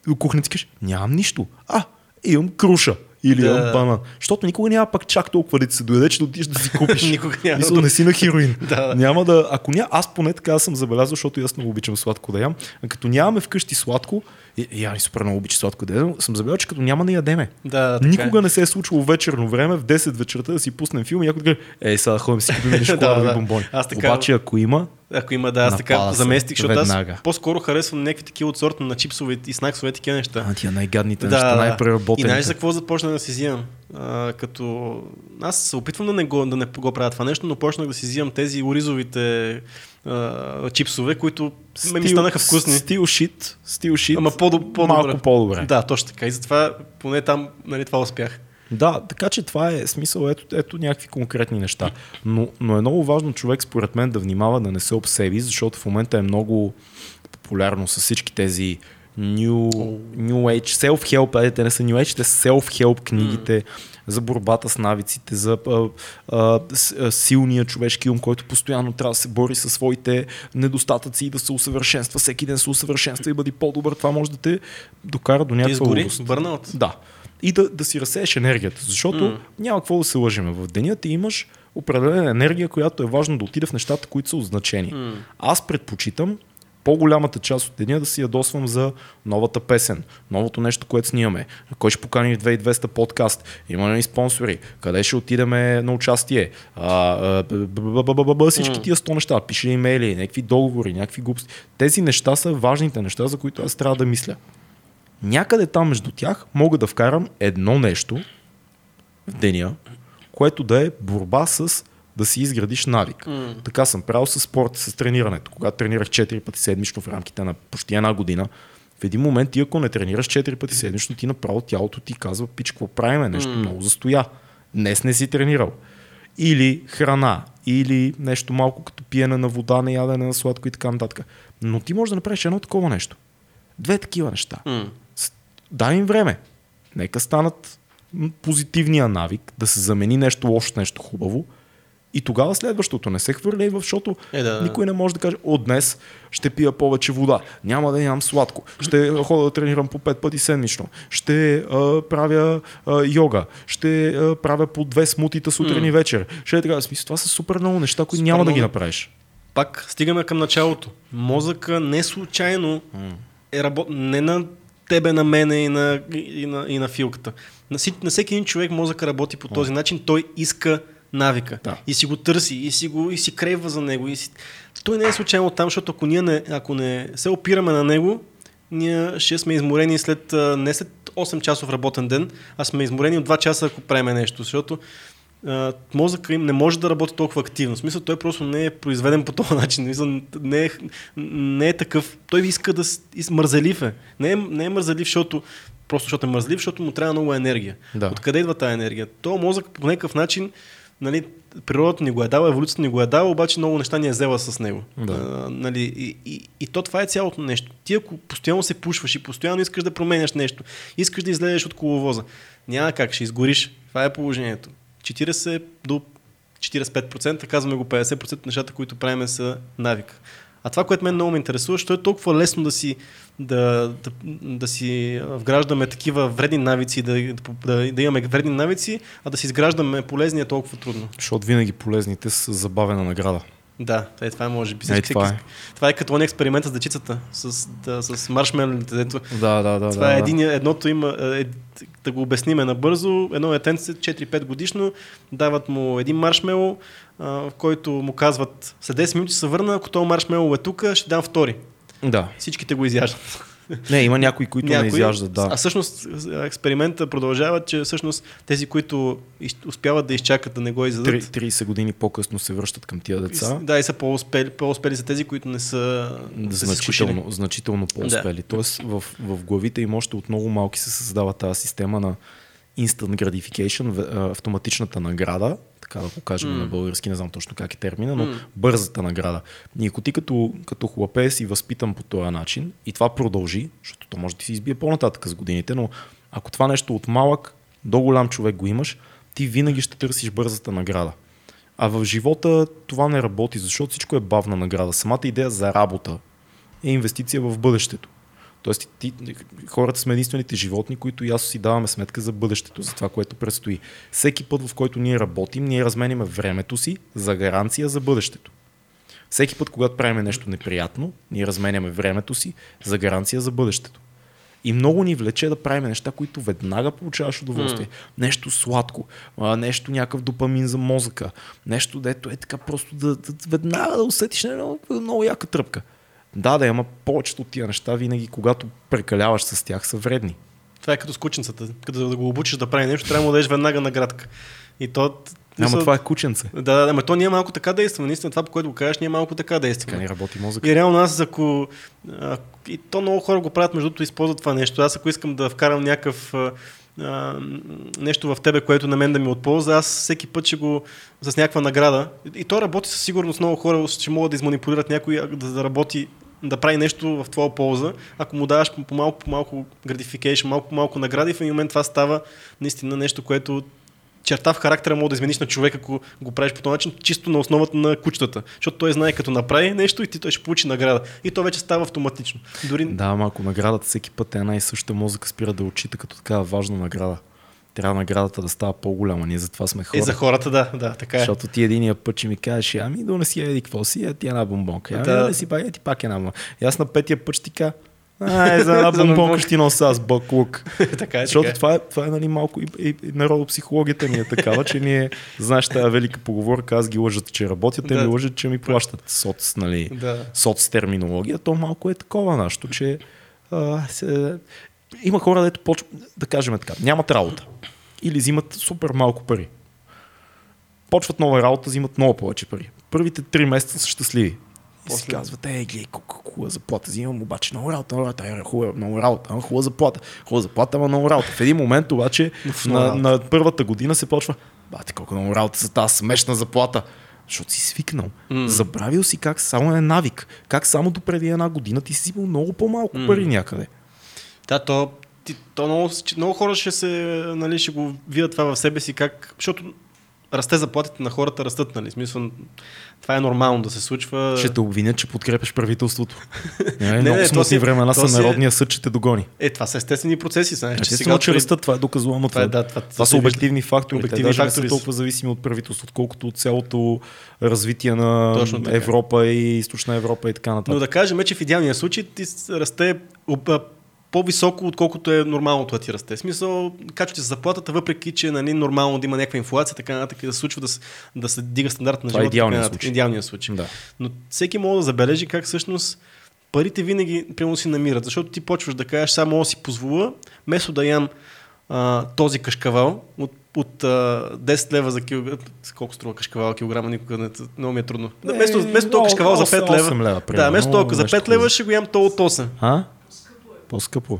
до кухнята, кажеш, нямам нищо. А, имам круша. Или Да. имам банан. Защото никога няма пак чак толкова да ти се доеде, че да отидеш да си купиш. Никога няма Мисъл, да- не си на хероин. Да, да. Няма да. Ако ня... Аз поне така съм забелязал, защото и аз много обичам сладко да ям. А като нямаме вкъщи сладко, и, и аз супер много обичам сладко да ядем, съм забелязал, че като няма не ядеме. Да, така е. Никога не се е случвало вечерно време, в 10 вечерта да си пуснем филм и някой да каже, ей, сега да ходим си купим ни Да, шоколадови да. бомбони. Аз така- Обаче, ако има, Ако има, да, аз така се заместих, защото веднага. аз по-скоро харесвам някакви такива от сорта на чипсове и снаксове, такива неща. А, тия най-гадните Да, неща, да. И най-преработените. знаеш за какво започнах да си взимам? А, като... Аз се опитвам да не, го, да не го правя това нещо, но почнах да си взимам тези оризовите а, чипсове, които ме ми станаха вкусни. Стил шит, стил шит. Ама по-доб- по-добре. Малко по-добре. Да, точно така. И затова поне там нали, това успях. Да, така че това е смисъл, ето, ето някакви конкретни неща. Но, но е много важно човек, според мен, да внимава да не се обсеби, защото в момента е много популярно с всички тези New, new Age, self-help, те не са New Age, те са self-help книгите за борбата с навиците, за а, а, силния човешки ум, който постоянно трябва да се бори със своите недостатъци и да се усъвършенства, всеки ден се усъвършенства и бъде по-добър. Това може да те докара до някаква изгори, бърнаут. Да. И да, да си разсееш енергията, защото mm. няма какво да се лъжиме. В деня ти имаш определена енергия, която е важно да отиде в нещата, които са от значение. М. Аз предпочитам по-голямата част от деня да си ядосвам за новата песен, новото нещо, което снимаме, кой ще покани в 2200 подкаст, има ли спонсори, къде ще отидеме на участие, всички тия 100 неща, пише имейли, някакви договори, някакви глупости. Тези неща са важните неща, за които аз трябва да мисля. Някъде там между тях мога да вкарам едно нещо в деня, което да е борба с да си изградиш навик. М. Така съм правил с спорта, с тренирането. Когато тренирах 4 пъти седмично в рамките на почти една година, в един момент ти ако не тренираш 4 пъти седмично, ти направо тялото ти казва, пич, какво правиме, нещо М. много застоя. Днес не си тренирал. Или храна, или нещо малко като пиене на вода, не ядене на сладко и така нататък. Но ти можеш да направиш едно такова нещо. Две такива неща. С- Дай им време. Нека станат позитивния навик, да се замени нещо лошо с нещо хубаво. И тогава следващото не се хвърляй в, защото Е, да, да. никой не може да каже, от днес ще пия повече вода, няма да ям сладко, ще ходя да тренирам по пет пъти седмично, ще а, правя а, йога, ще а, правя по две смутита сутрин и вечер. Ще е така, смисъл, това са супер много неща, които Супер няма да ги много. направиш. Пак стигаме към началото. Мозъка не случайно е работ... не на тебе, на мене и на, и на, и на филката. На, си, на всеки един човек мозъка работи по този начин. Той иска навика. Да. И си го търси, и си, го, и си крейва за него. И си... Той не е случайно там, защото ако ние не, ако не се опираме на него, ние ще сме изморени след, не след 8 часов работен ден, а сме изморени от 2 часа, ако правим нещо. Защото а, мозъка им не може да работи толкова активно. В смисъл, той просто не е произведен по този начин. Не, е, не е такъв. Той иска да мързелив е. Не, е. не е мързелив, защото просто защото е мързелив, защото му трябва много енергия. Да. Откъде идва тази енергия? То мозък по някакъв начин нали, природата ни го е дала, еволюцията ни го е дала, обаче много неща ни е взела с него. Да. А, нали, и, и, и то това е цялото нещо. Ти ако постоянно се пушваш и постоянно искаш да променяш нещо, искаш да излезеш от коловоза, няма как, ще изгориш. Това е положението. 40 до 45%, казваме го 50% от нещата, които правим са навик. А това, което мен много ме интересува, защото е толкова лесно да си, да, да, да си вграждаме такива вредни навици, да, да, да имаме вредни навици, а да си изграждаме полезни е толкова трудно. Защото винаги полезните са забавена награда. Да, е, това може би. Е, това е. това е като он експеримент с дечицата, с, да, с маршмелите, дето Да, да, да. това да, е да. един, едното има, е, да го обясниме набързо, едно детенце, 4-5 годишно, дават му един маршмело, а, в който му казват, след 10 минути се върна, ако този маршмело е тук, ще дам втори. Да. Всичките го изяждат. Не, има някои, които не изяждат, да. А всъщност експеримента продължава, че всъщност тези, които успяват да изчакат да не го Три- 30 години по-късно се връщат към тия деца. да, и са по-успели, по-успели са тези, които не са, не са значително, значително по-успели. Тоест в, в главите им още от много малки се създава тази система на instant gratification, автоматичната награда, така да го кажем М. на български, не знам точно как е термина, но М. бързата награда. И ако ти като, като хлапе си възпитан по този начин и това продължи, защото то може да се избие по-нататък с годините, но ако това нещо от малък до голям човек го имаш, ти винаги ще търсиш бързата награда. А в живота това не работи, защото всичко е бавна награда. Самата идея за работа е инвестиция в бъдещето. Тоест, ти, хората сме единствените животни, които ясно си даваме сметка за бъдещето, за това, което предстои. Всеки път, в който ние работим, ние разменяме времето си за гаранция за бъдещето. Всеки път, когато правим нещо неприятно, ние разменяме времето си за гаранция за бъдещето. И много ни влече да правим неща, които веднага получаваш удоволствие. Mm. Нещо сладко, нещо някакъв допамин за мозъка, нещо дето е така просто да, да веднага да усетиш много, много яка тръпка. Да, да, ама повечето от тия неща винаги, когато прекаляваш с тях, са вредни. Това е като с кученцата. Като да го обучиш да прави нещо, трябва да му дадеш веднага наградка. И то Ама това е кученце. Да, да, ама то ние малко така действа. Наистина това, по което го кажеш, ние малко така действа. Така не работи мозък. И реално аз, ако... А, и то много хора го правят, между другото, използват това нещо. Аз ако искам да вкарам някакъв а, нещо в тебе, което на мен да ми отползва, аз всеки път ще го с някаква награда. И то работи със сигурност много хора, ще могат да изманипулират някой да, да работи да прави нещо в твоя полза, ако му даваш по малко по малко gratification, малко по малко награди, в един момент това става наистина нещо, което черта в характера може да измениш на човек, ако го правиш по този начин, чисто на основата на кучетата. Защото той знае като направи нещо и ти той ще получи награда. И то вече става автоматично. Дори... Да, ама ако наградата всеки път е една и съща, мозъка спира да отчита като такава важна награда. Трябва наградата да става по-голяма. Ние затова сме хора. И за хората, да, да, така е. Защото ти единия път ще ми кажеш, ами донеси еди какво си, а ти една бомбонка. Ами да. донеси пак, ти пак една бомбонка. И аз на петия път ще ти кажа, Ай, за една бомбонка ще ти нося аз бъклук. така е, Защото така е. това е, това е нали, малко и, и, и народопсихологията ни е такава, че ние, знаеш тази велика поговорка, аз ги лъжат, че работят, те Да. ми лъжат, че ми плащат соц, нали, Да. соц терминология. То малко е такова нещо, че а, се, има хора, дето почват, да кажем така, нямат работа. Или взимат супер малко пари. Почват нова работа, взимат много повече пари. Първите три месеца са щастливи. И си После? казват, ей, гледай, колко хубава заплата взимам, обаче много работа, много работа, е, хубава, много работа, ама хубава заплата, хубава заплата, ама много работа. В един момент обаче на, на, първата година се почва, бате, колко много работа за тази смешна заплата. Защото си свикнал. М. Забравил си как само е навик. Как само до преди една година ти си взимал много по-малко М. пари някъде. Да, то, ти, то много, много хора ще се, нали, ще го видят това в себе си, как, защото расте заплатите на хората, растат, нали, смисъл, това е нормално да се случва. Ще те обвинят, че подкрепяш правителството. Не, не, много то смутни си- времена са си е- народния съд, че те догони. Е, това са естествени процеси, знаеш, че сега че растат, това е доказуемо. Това е, Това, да, това, това са обективни фактори. Обективни Те даже не фактори са са. толкова зависими от правителството, колкото от цялото развитие на. Европа и източна Европа и така нататък. Но да кажем, че в идеалния случай ти расте по-високо, отколкото е нормалното да ти расте. В смисъл, качвате се заплатата, въпреки че нали, нормално да има някаква инфлация, така нататък, и да се случва да, се- да се дига стандарт на Това е живота. идеалният така нататък. случай. Идеалният случай. Да. Но всеки може да забележи как всъщност парите винаги прямо си намират, защото ти почваш да кажеш, само си позволя, вместо да ям а, този кашкавал от, от а, 10 лева за килограм, колко струва кашкавал килограма, никога не, много ми е трудно. Вместо, Е, вместо този кашкавал за 5 лева, 8 лева, да, примерно, вместо за нещо 5 лева ще го ям то от 8. А? По-скъпо.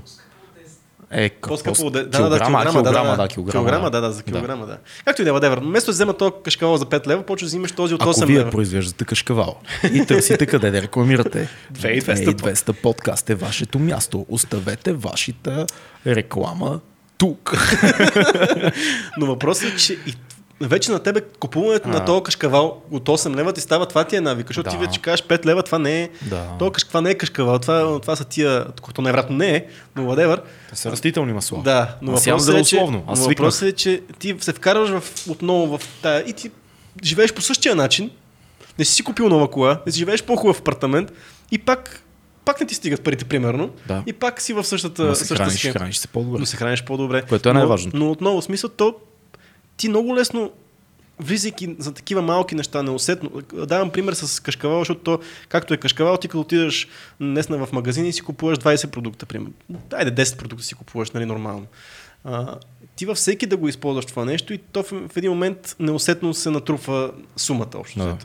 Е, как По-скъпо. Да, да, да, килограма, килограма, да, да, да, килограма. килограма, да, да, за килограма, да. Както и да е, whatever. Вместо да взема този кашкавал за 5 лева, почва да взимаш този от Ако 8 вие лева. произвеждате кашкавал и търсите къде да рекламирате, 2200 2200 подкаст е вашето място. Оставете вашата реклама тук. Но въпросът е, че и вече на тебе купуването на А. този кашкавал от 8 лева ти става, това ти е навика, защото ти Да. вече кажеш 5 лева, това не е, Да. то, каш- това не е кашкавал, това, това са тия, което най-вероятно не е, но whatever. Те са растителни масла. Да, но въпросът е, че. Аз но въпросът е, че ти се вкарваш в, отново в тая и ти живееш по същия начин, не си си купил нова кола, не си живееш по-хубав апартамент и пак, пак не ти стигат парите, примерно, Да. и пак си в същата, Но се същата храниш, схема. храниш се по-добре. Но се храниш по-добре. Което е Но- най-важното. Но, отново, смисъл, то ти много лесно влизайки за такива малки неща, неусетно. Давам пример с кашкавал, защото то, както е кашкавал, ти като отидеш днесна в магазин и си купуваш 20 продукта, примерно. Айде 10 продукта си купуваш, нали, нормално. А, ти във всеки да го използваш това нещо и то в, в един момент неусетно се натрупва сумата общо. Да.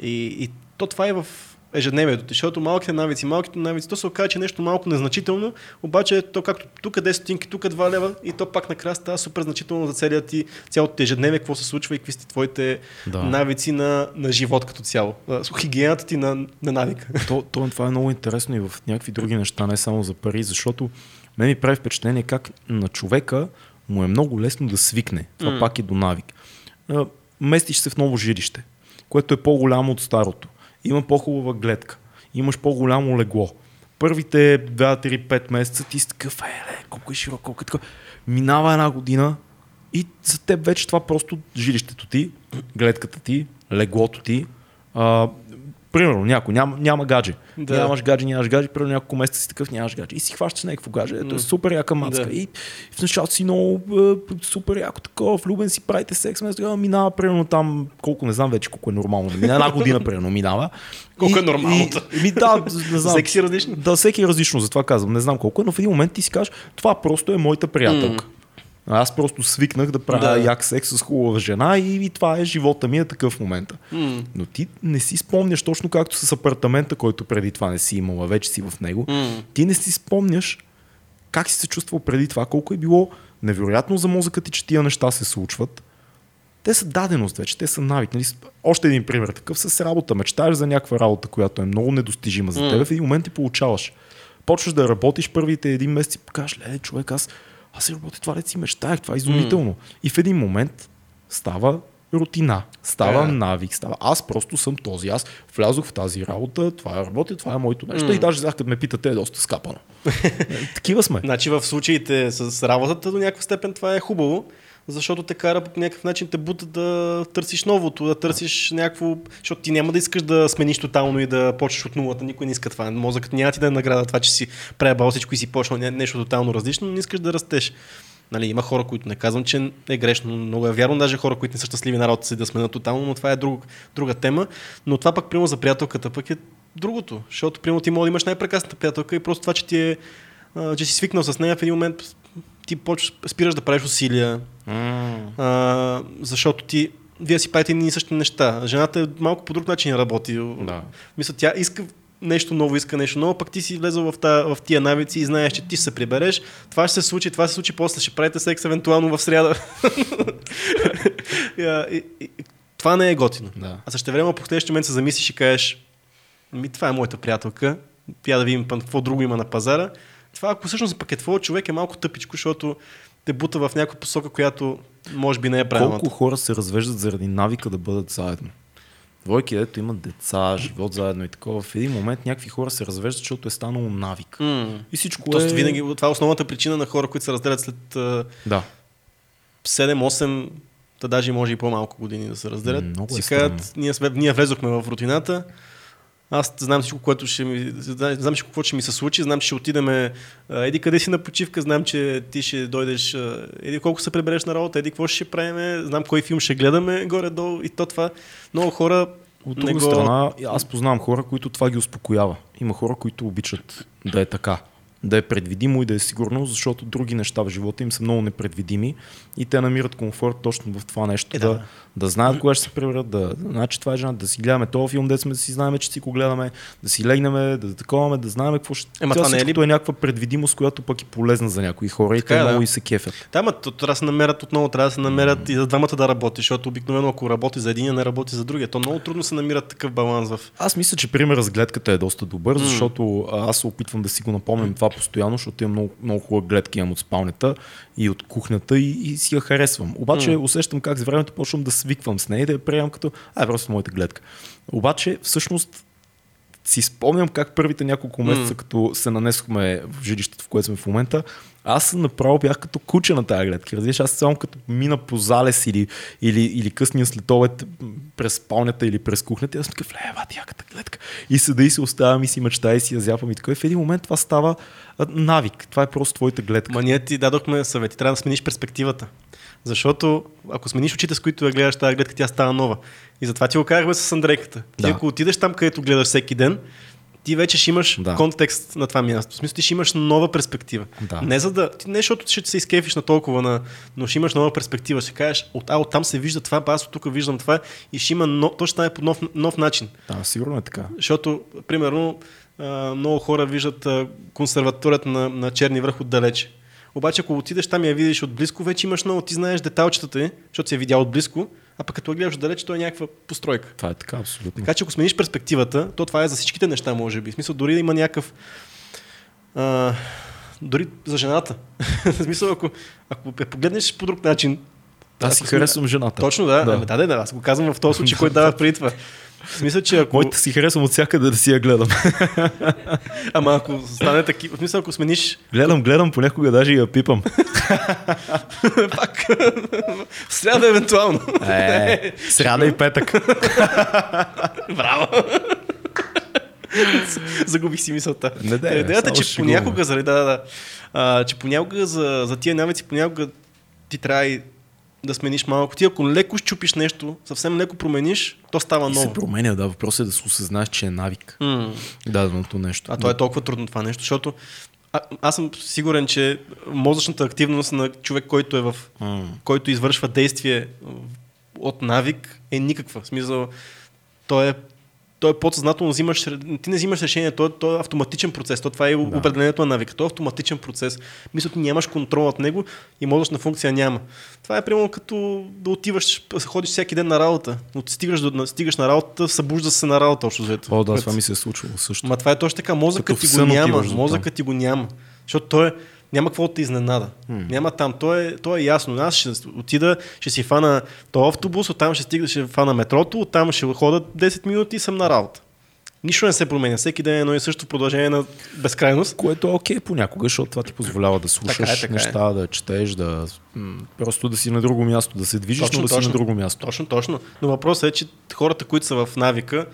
И, и то това е в ежедневието, ти, защото малките навици, малките навици, то се оказа, че е нещо малко незначително, обаче то както тук 10 стотинки, тук 2 лева и то пак накрая става супер значително за целият ти, цялото ти ежедневие, какво се случва и какви са твоите Да. навици на, на живот като цяло. Хигиената ти на, на навика. То, то, това е много интересно и в някакви други неща, не само за пари, защото мен ми прави впечатление как на човека му е много лесно да свикне. Това mm. пак е до навик. Местиш се в ново жилище, което е по-голямо от старото. Има по-хубава гледка. Имаш по-голямо легло. Първите 2-3-5 месеца ти си такъв, е, ле, колко е широко, колко е така. Минава една година и за теб вече това просто жилището ти, гледката ти, леглото ти, а, Примерно, някой няма, няма гадже. Да. Нямаш гадже, нямаш гадже, примерно няколко месеца си такъв, нямаш гадже. И си хващаш някакво гадже. Ето е супер яка мацка. Да. И в началото си много е, супер яко такова, влюбен си, правите секс, вместо тогава минава примерно там, колко не знам вече колко е нормално. Минава една година примерно минава. Колко е И- нормалното? И, ми, да, не знам. Всеки си различно. Да, всеки е различно, затова казвам. Не знам колко е, но в един момент ти си кажеш, това просто е моята приятелка. Аз просто свикнах да правя Да. як секс с хубава жена и, и това е живота ми е такъв в момента. М. Но ти не си спомняш точно както с апартамента, който преди това не си имала, вече си в него. М. Ти не си спомняш как си се чувствал преди това, колко е било невероятно за мозъка ти, че тия неща се случват. Те са даденост вече, те са навик. Нали? Още един пример такъв с работа. Мечтаеш за някаква работа, която е много недостижима за теб, в един момент ти получаваш. Почваш да работиш първите един месец и кажеш, ле, човек, аз, аз си работя това, дето си мечтаях, това е изумително. И в един момент става рутина, става Е. навик, става. Аз просто съм този. Аз влязох в тази работа, това е работа, това е моето нещо. М. И даже сега, като ме питате, е доста скапано. Е, Такива сме. Значи в случаите с работата до някаква степен това е хубаво, защото те кара по някакъв начин те бута да търсиш новото, да търсиш някакво... Защото ти няма да искаш да смениш тотално и да почнеш от нулата. Никой не иска това. Мозъкът няма ти да е награда това, че си пребал всичко и си почнал не- нещо тотално различно, но не искаш да растеш. Нали, има хора, които не казвам, че е грешно. Много е вярно, даже хора, които не са щастливи на работа си да сменят тотално, но това е друг, друга тема. Но това пък, примерно, за приятелката пък е другото. Защото, примерно, ти може да имаш най-прекрасната приятелка и просто това, че ти е че си свикнал с нея, в един момент ти почваш, спираш да правиш усилия, а, защото ти вие си правите едни и същи неща. Жената е малко по друг начин работи. Да. Мисля, тя иска нещо ново, иска нещо ново, пък ти си влезъл в, та, в тия навици и знаеш, че ти ще се прибереш. Това ще се случи, това се случи после, ще правите секс евентуално в сряда. и, и, и, това не е готино. Да. А също време по следващия момент се замислиш и кажеш, ми това е моята приятелка, я да видим какво друго има на пазара. Това, ако всъщност пък е твой човек, е малко тъпичко, защото те бута в някаква посока, която може би не е правилната. Колко хора се развеждат заради навика да бъдат заедно? Двойки, дето имат деца, живот заедно и такова. В един момент някакви хора се развеждат, защото е станало навик. М. И всичко Тоест, е... винаги, това е основната причина на хора, които се разделят след Да. 7-8, да даже може и по-малко години да се разделят. Много е си казват, ние, сме, ние влезохме в рутината, аз знам всичко, което ще ми, знам всичко, какво ще ми се случи, знам, че ще отидем а, еди къде си на почивка, знам, че ти ще дойдеш, еди колко се прибереш на работа, еди какво ще правим, знам кой филм ще гледаме горе-долу и то това. Много хора От друга го... страна, аз познавам хора, които това ги успокоява. Има хора, които обичат да е така. Да е предвидимо и да е сигурно, защото други неща в живота им са много непредвидими и те намират комфорт точно в това нещо. Е, да, да. да, знаят кога ще се приберат, да, че това е жена, да си гледаме този филм, де сме да си знаем, че си го гледаме, да си легнем, да таковаме, да знаем какво ще. Ема Тя това не е ли- е някаква предвидимост, която пък е полезна за някои хора и Така те е, да. много и се кефят. Да, ма, трябва да се намерят отново, трябва да се намерят и за двамата да работи, защото обикновено ако работи за един, не работи за другия. То много трудно се намира такъв баланс в... Аз мисля, че примерът с гледката е доста добър, защото а, аз се опитвам да си го напомням това постоянно, защото имам много, много хубава гледка имам от спалнята и от кухнята и, и си я харесвам. Обаче М. усещам как с времето почвам да свиквам с нея и да я приемам като, а, е просто моята гледка. Обаче, всъщност, си спомням как първите няколко месеца, М. като се нанесохме в жилището, в което сме в момента, аз направо бях като куче на тази гледка. Разбираш, аз само като мина по залез или, или, или късния следобед през спалнята или през кухнята, аз съм такъв, лева, яката гледка. И седа и се оставям и си мечтая и си я зяпам и така. И в един момент това става навик. Това е просто твоята гледка. Ма ние ти дадохме съвети, трябва да смениш перспективата. Защото ако смениш очите, с които я гледаш тази гледка, тя става нова. И затова ти го казахме с Андрейката. Ти Да. ако отидеш там, където гледаш всеки ден, ти вече ще имаш Да. контекст на това място. В смисъл, ти ще имаш нова перспектива. Да. Не за да. Ти, не защото ще се изкефиш на толкова, на, но ще имаш нова перспектива. Ще кажеш, от, а, от там се вижда това, аз от тук виждам това и ще има, но, то ще стане по нов, нов начин. Да, сигурно е така. Защото, примерно, а, много хора виждат а, консерваторията на, на Черни връх отдалече. Обаче, ако отидеш там и я видиш отблизко, вече имаш много, ти знаеш деталчетата защото си я видял отблизко, а пък като я гледаш отдалече, то е някаква постройка. Това е така, абсолютно. Така че ако смениш перспективата, то това е за всичките неща, може би. В смисъл, дори да има някакъв. А, дори за жената. В смисъл, ако, ако я погледнеш по друг начин. Аз си харесвам жената. Точно, да. Да. Да, да, да, да. Аз го казвам в този случай, който дава преди това. Смисъл, че ако... Моите си харесвам от всякъде да си я гледам. Ама ако стане такива, в смисъл, ако смениш гледам, гледам, понякога даже и я пипам. пак в сряда евентуално. Е, сряда и петък. Браво! Загубих си мисълта. Не, да, Идеята, само че понякога, заради, да, да, да, а, че понякога за, за тия навици, понякога ти трябва и да смениш малко. Ти ако леко щупиш нещо, съвсем леко промениш, то става И се ново. променя, да. Въпросът е да се осъзнаеш, че е навик. М. Даденото нещо. А то е толкова трудно това нещо, защото а, аз съм сигурен, че мозъчната активност на човек, който е в М. който извършва действие от навик е никаква. В смисъл, то е то е подсъзнателно взимаш, ти не взимаш решение, то, е- то е автоматичен процес. То, това е Да. определението на навика. То е автоматичен процес. Мисля, ти нямаш контрол над него и мозъчна функция няма. Това е примерно като да отиваш, ходиш всеки ден на работа. Но ти стигаш, до, стигаш на работа, събужда се на работа, общо взето. О, да, това ми се е случвало също. Ма това е точно така. Мозъкът ти го няма. Мозъкът ти го няма. Защото той е, няма какво да те изненада. М. Няма там. То е, то е ясно. Аз ще отида, ще си фана то автобус, оттам ще стигна, ще фана метрото, оттам ще хода 10 минути и съм на работа. Нищо не се променя. Всеки ден е едно и също в продължение на безкрайност. Което е окей понякога, защото това ти позволява да слушаш Така е, така е. неща, да четеш, да просто да си на друго място, да се движиш, Точно, но да си точно. на друго място. Точно, точно. Но въпросът е, че хората, които са в навика,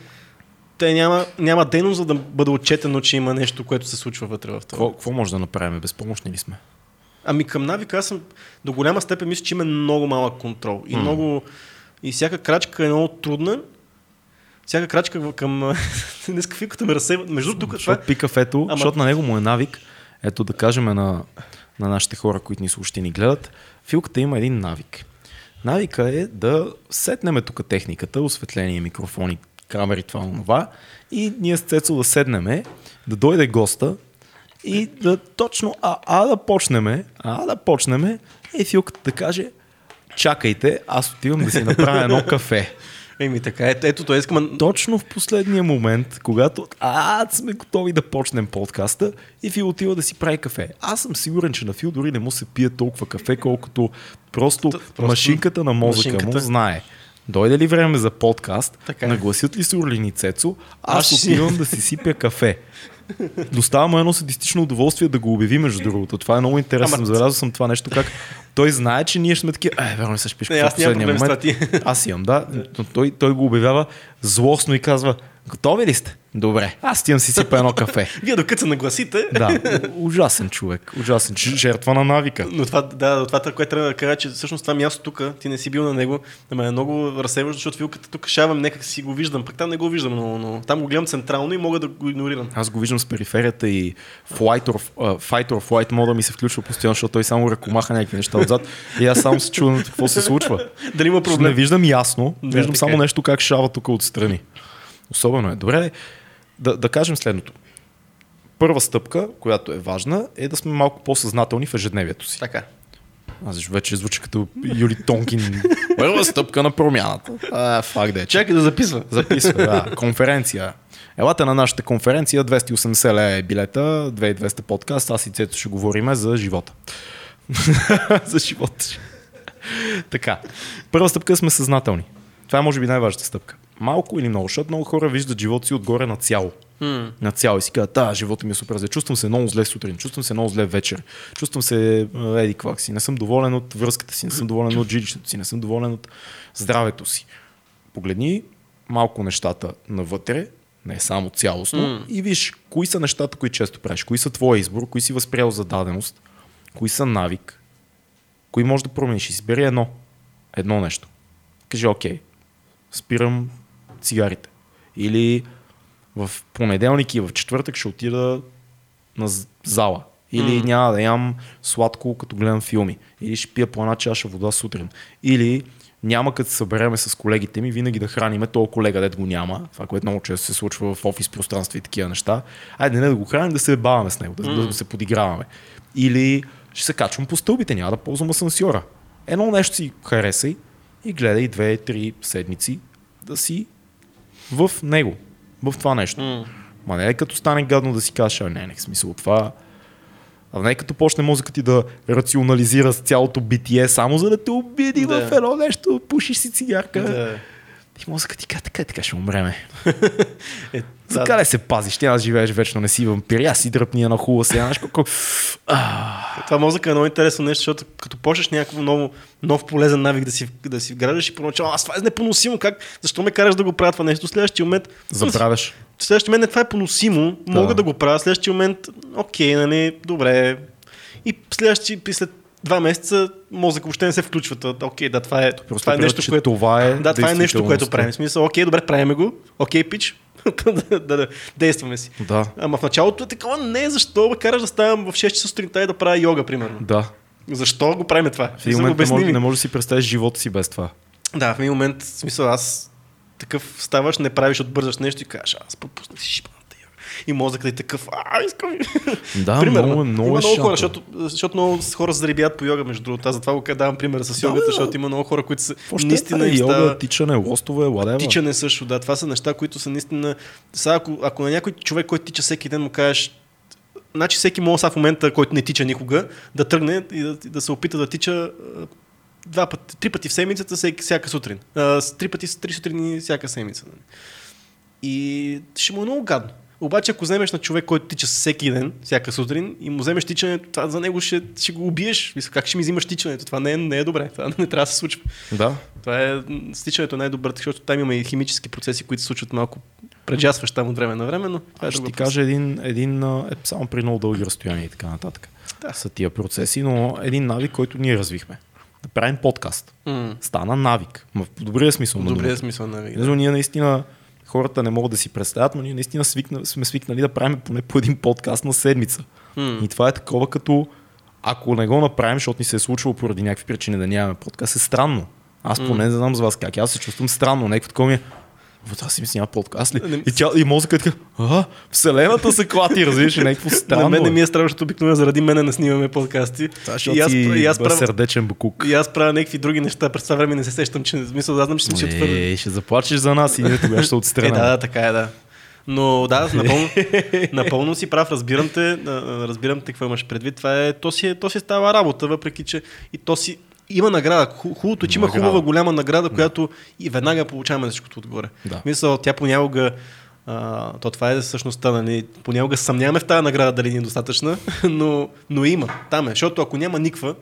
те няма, няма дейност, за да бъде отчетено, че има нещо, което се случва вътре в това. Какво, може да направим? Безпомощни ли сме? Ами към навика аз съм до голяма степен мисля, че има много малък контрол. И М. много. И всяка крачка е много трудна. Всяка крачка към... Днес филката ме разсейва. Между тук това Защото пи кафето, Ама- защото на него му е навик. Ето да кажем на, на нашите хора, които ни слушат и ни гледат, филката има един навик. Навика е да сетнеме тук техниката, осветление, микрофони, камери, това, това, и ние с Цецо да седнеме, да дойде госта и да точно, а, а да почнеме, а да почнеме, и филката да каже, чакайте, аз отивам да си направя едно кафе. Еми така, ето, ето той искам. Точно в последния момент, когато а, сме готови да почнем подкаста и Фил отива да си прави кафе. Аз съм сигурен, че на Фил дори не му се пие толкова кафе, колкото просто, просто машинката на мозъка машинката. му знае. Дойде ли време за подкаст, Така е. нагласят ли се Орлини Цецо, Аз аз ще отивам да си сипя кафе. Достава му едно садистично удоволствие да го обяви, между другото. Това е много интересно. Ама- Забелязал съм това нещо, как той знае, че ние ще сме такива, е, верно, се Не, в аз нямам момент. Аз имам, да. Но той, той го обявява злостно и казва, готови ли сте? Добре, аз ти имам си сипа едно кафе. Вие докато се нагласите. Да, ужасен човек, ужасен, ч- жертва на навика. Но това, да, това, което трябва да кажа, че всъщност това място тук, ти не си бил на него, да ме е много разсейващо, защото филката тук шавам, нека си го виждам, пък там не го виждам, но, но там го гледам централно и мога да го игнорирам. Аз го виждам с периферията и flight or, uh, fight or flight мода ми се включва постоянно, защото той само ръкомаха някакви неща отзад и аз само се чувам какво се случва. Дали има Не проблем? виждам ясно, Да, виждам само е. нещо как шава тук отстрани. Особено е. Добре, да, да кажем следното. Първа стъпка, която е важна, е да сме малко по-съзнателни в ежедневието си. Така. Аз вече звучи като Юли Тонкин. Първа стъпка на промяната. А, факт да е. Чакай да записва. Записва, да. Конференция. Елате на нашата конференция, 280 лева е билета, 2200 подкаст, аз и Цето ще говориме за живота. за живота. така. Първа стъпка е сме съзнателни. Това е може би най-важната стъпка. Малко или много, защото много хора виждат живота си отгоре на цяло. М. На цяло и си казват, да, живота ми е супер зле. Чувствам се много зле сутрин, чувствам се много зле вечер, чувствам се а, еди квак си, не съм доволен от връзката си, не съм доволен от жилището си, не съм доволен от здравето си. Погледни малко нещата навътре, не само цялостно, М. и виж кои са нещата, които често правиш, кои са твоя избор, кои си възприел за даденост, кои са навик, кои можеш да промениш. Избери едно. Едно нещо. Кажи, окей, спирам цигарите. Или в понеделник и в четвъртък ще отида на зала. Или М. няма да ям сладко, като гледам филми. Или ще пия по една чаша вода сутрин. Или няма като се събереме с колегите ми, винаги да храниме този колега, дет го няма. Това, което много често се случва в офис пространства и такива неща. Айде не да го храним, да се баваме с него, да, да се подиграваме. Или ще се качвам по стълбите, няма да ползвам асансьора. Едно нещо си харесай и гледай две-три седмици да си в него, в това нещо. М. Ма не е като стане гадно да си кажеш, а не, не, в смисъл това. А не е като почне мозъкът ти да рационализира с цялото битие, само за да те обиди Да. в едно нещо, пушиш си цигарка. Да. И мозъкът ти казва, така, така ще умреме. Е, За къде се пазиш? Тя да живееш вечно, не си вампир. Я си дръпни на хубава сега. Знаеш колко... Това мозъка е много интересно нещо, защото като почнеш някакво ново, нов полезен навик да си, да си вграждаш и поначало, аз това е непоносимо, как? Защо ме караш да го правя това нещо? Следващия момент... Забравяш. Следващия момент не, това е поносимо, да. мога да го правя. Следващия момент, окей, нали, добре. И следващия, след два месеца мозък въобще не се включва. Окей, да, това е, Просто това е нещо, че което... това е Да, това е нещо, което правим. Смисъл, окей, добре, правиме го. Окей, пич. да, да, да, действаме си. Да, Ама в началото е такова, не, защо ме караш да ставам в 6 часа сутринта и да правя йога, примерно. да. Защо го правим това? В един момент не ми. не можеш да си представиш живота си без това. Да, в един момент, в смисъл, аз такъв ставаш, не правиш, отбързаш нещо и кажеш, аз пропуснах си йога. И мозъкът е такъв, а, искам. Да, Примерно. много, е- много има е много хора, защото, защото много хора заребят по йога, между другото. Аз затова го давам примера с йогата, да. защото има много хора, които са Какво ще наистина е? Йога, става... тичане, лостове, ладева. Тичане също, да. Това са неща, които са наистина... Сега, ако, ако на някой човек, който тича всеки ден, му кажеш, значи всеки може сега в момента, който не тича никога, да тръгне и да, да се опита да тича два пъти, три пъти в седмицата, всеки, всяка сутрин. А, три пъти, три сутрини всяка седмица. нали. И ще му е много гадно. Обаче, ако вземеш на човек, който тича всеки ден, всяка сутрин, и му вземеш тичането, това за него ще, ще го убиеш. Как ще ми взимаш тичането? Това не е, не е добре. Това не трябва да се случва. Да. Това е стичането е най-добър, защото там има и химически процеси, които се случват малко преджасваш там от време на време, но това е ще ти въпрос. кажа един, един е, само при много дълги разстояния и така нататък. Да. Са тия процеси, но един навик, който ние развихме. Да правим подкаст. М. Стана навик. В добрия смисъл. В добрия смисъл на вига. Защото ние наистина хората не могат да си представят, но ние наистина свикна, сме свикнали да правим поне по един подкаст на седмица. М. И това е такова като ако не го направим, защото ни се е случвало поради някакви причини да нямаме подкаст, е странно. Аз поне не знам за вас как. Аз се чувствам странно. Някакво такова ми е. Вот аз си мисля, няма подкаст ли? Не- И, тя, и мозъкът е така, а, вселената се клати, разбираш, някакво странно. на мен не ми е. е страшно, защото обикновено заради мене не снимаме подкасти. Защото и аз, си и аз правя, сърдечен букук. и аз правя някакви други неща. През това време не се сещам, че смисъл, аз знам, че съм ще твърде. Е, ще заплачеш за нас и ние тогава ще Е, отстраним. да, да, така е, да. Но да, напълно, напълно си прав, разбирам те, разбирам те какво имаш предвид. Това е, то си, е- то си става работа, въпреки че и то си има награда. Ху- Хубавото е, че има хубава голяма награда, която и веднага получаваме всичкото отгоре. Да. Мисля, тя понякога а, то това е същността, нали? Понякога съмняваме в тази награда дали ни е достатъчна, но, но има. Там е. Защото ако няма никва,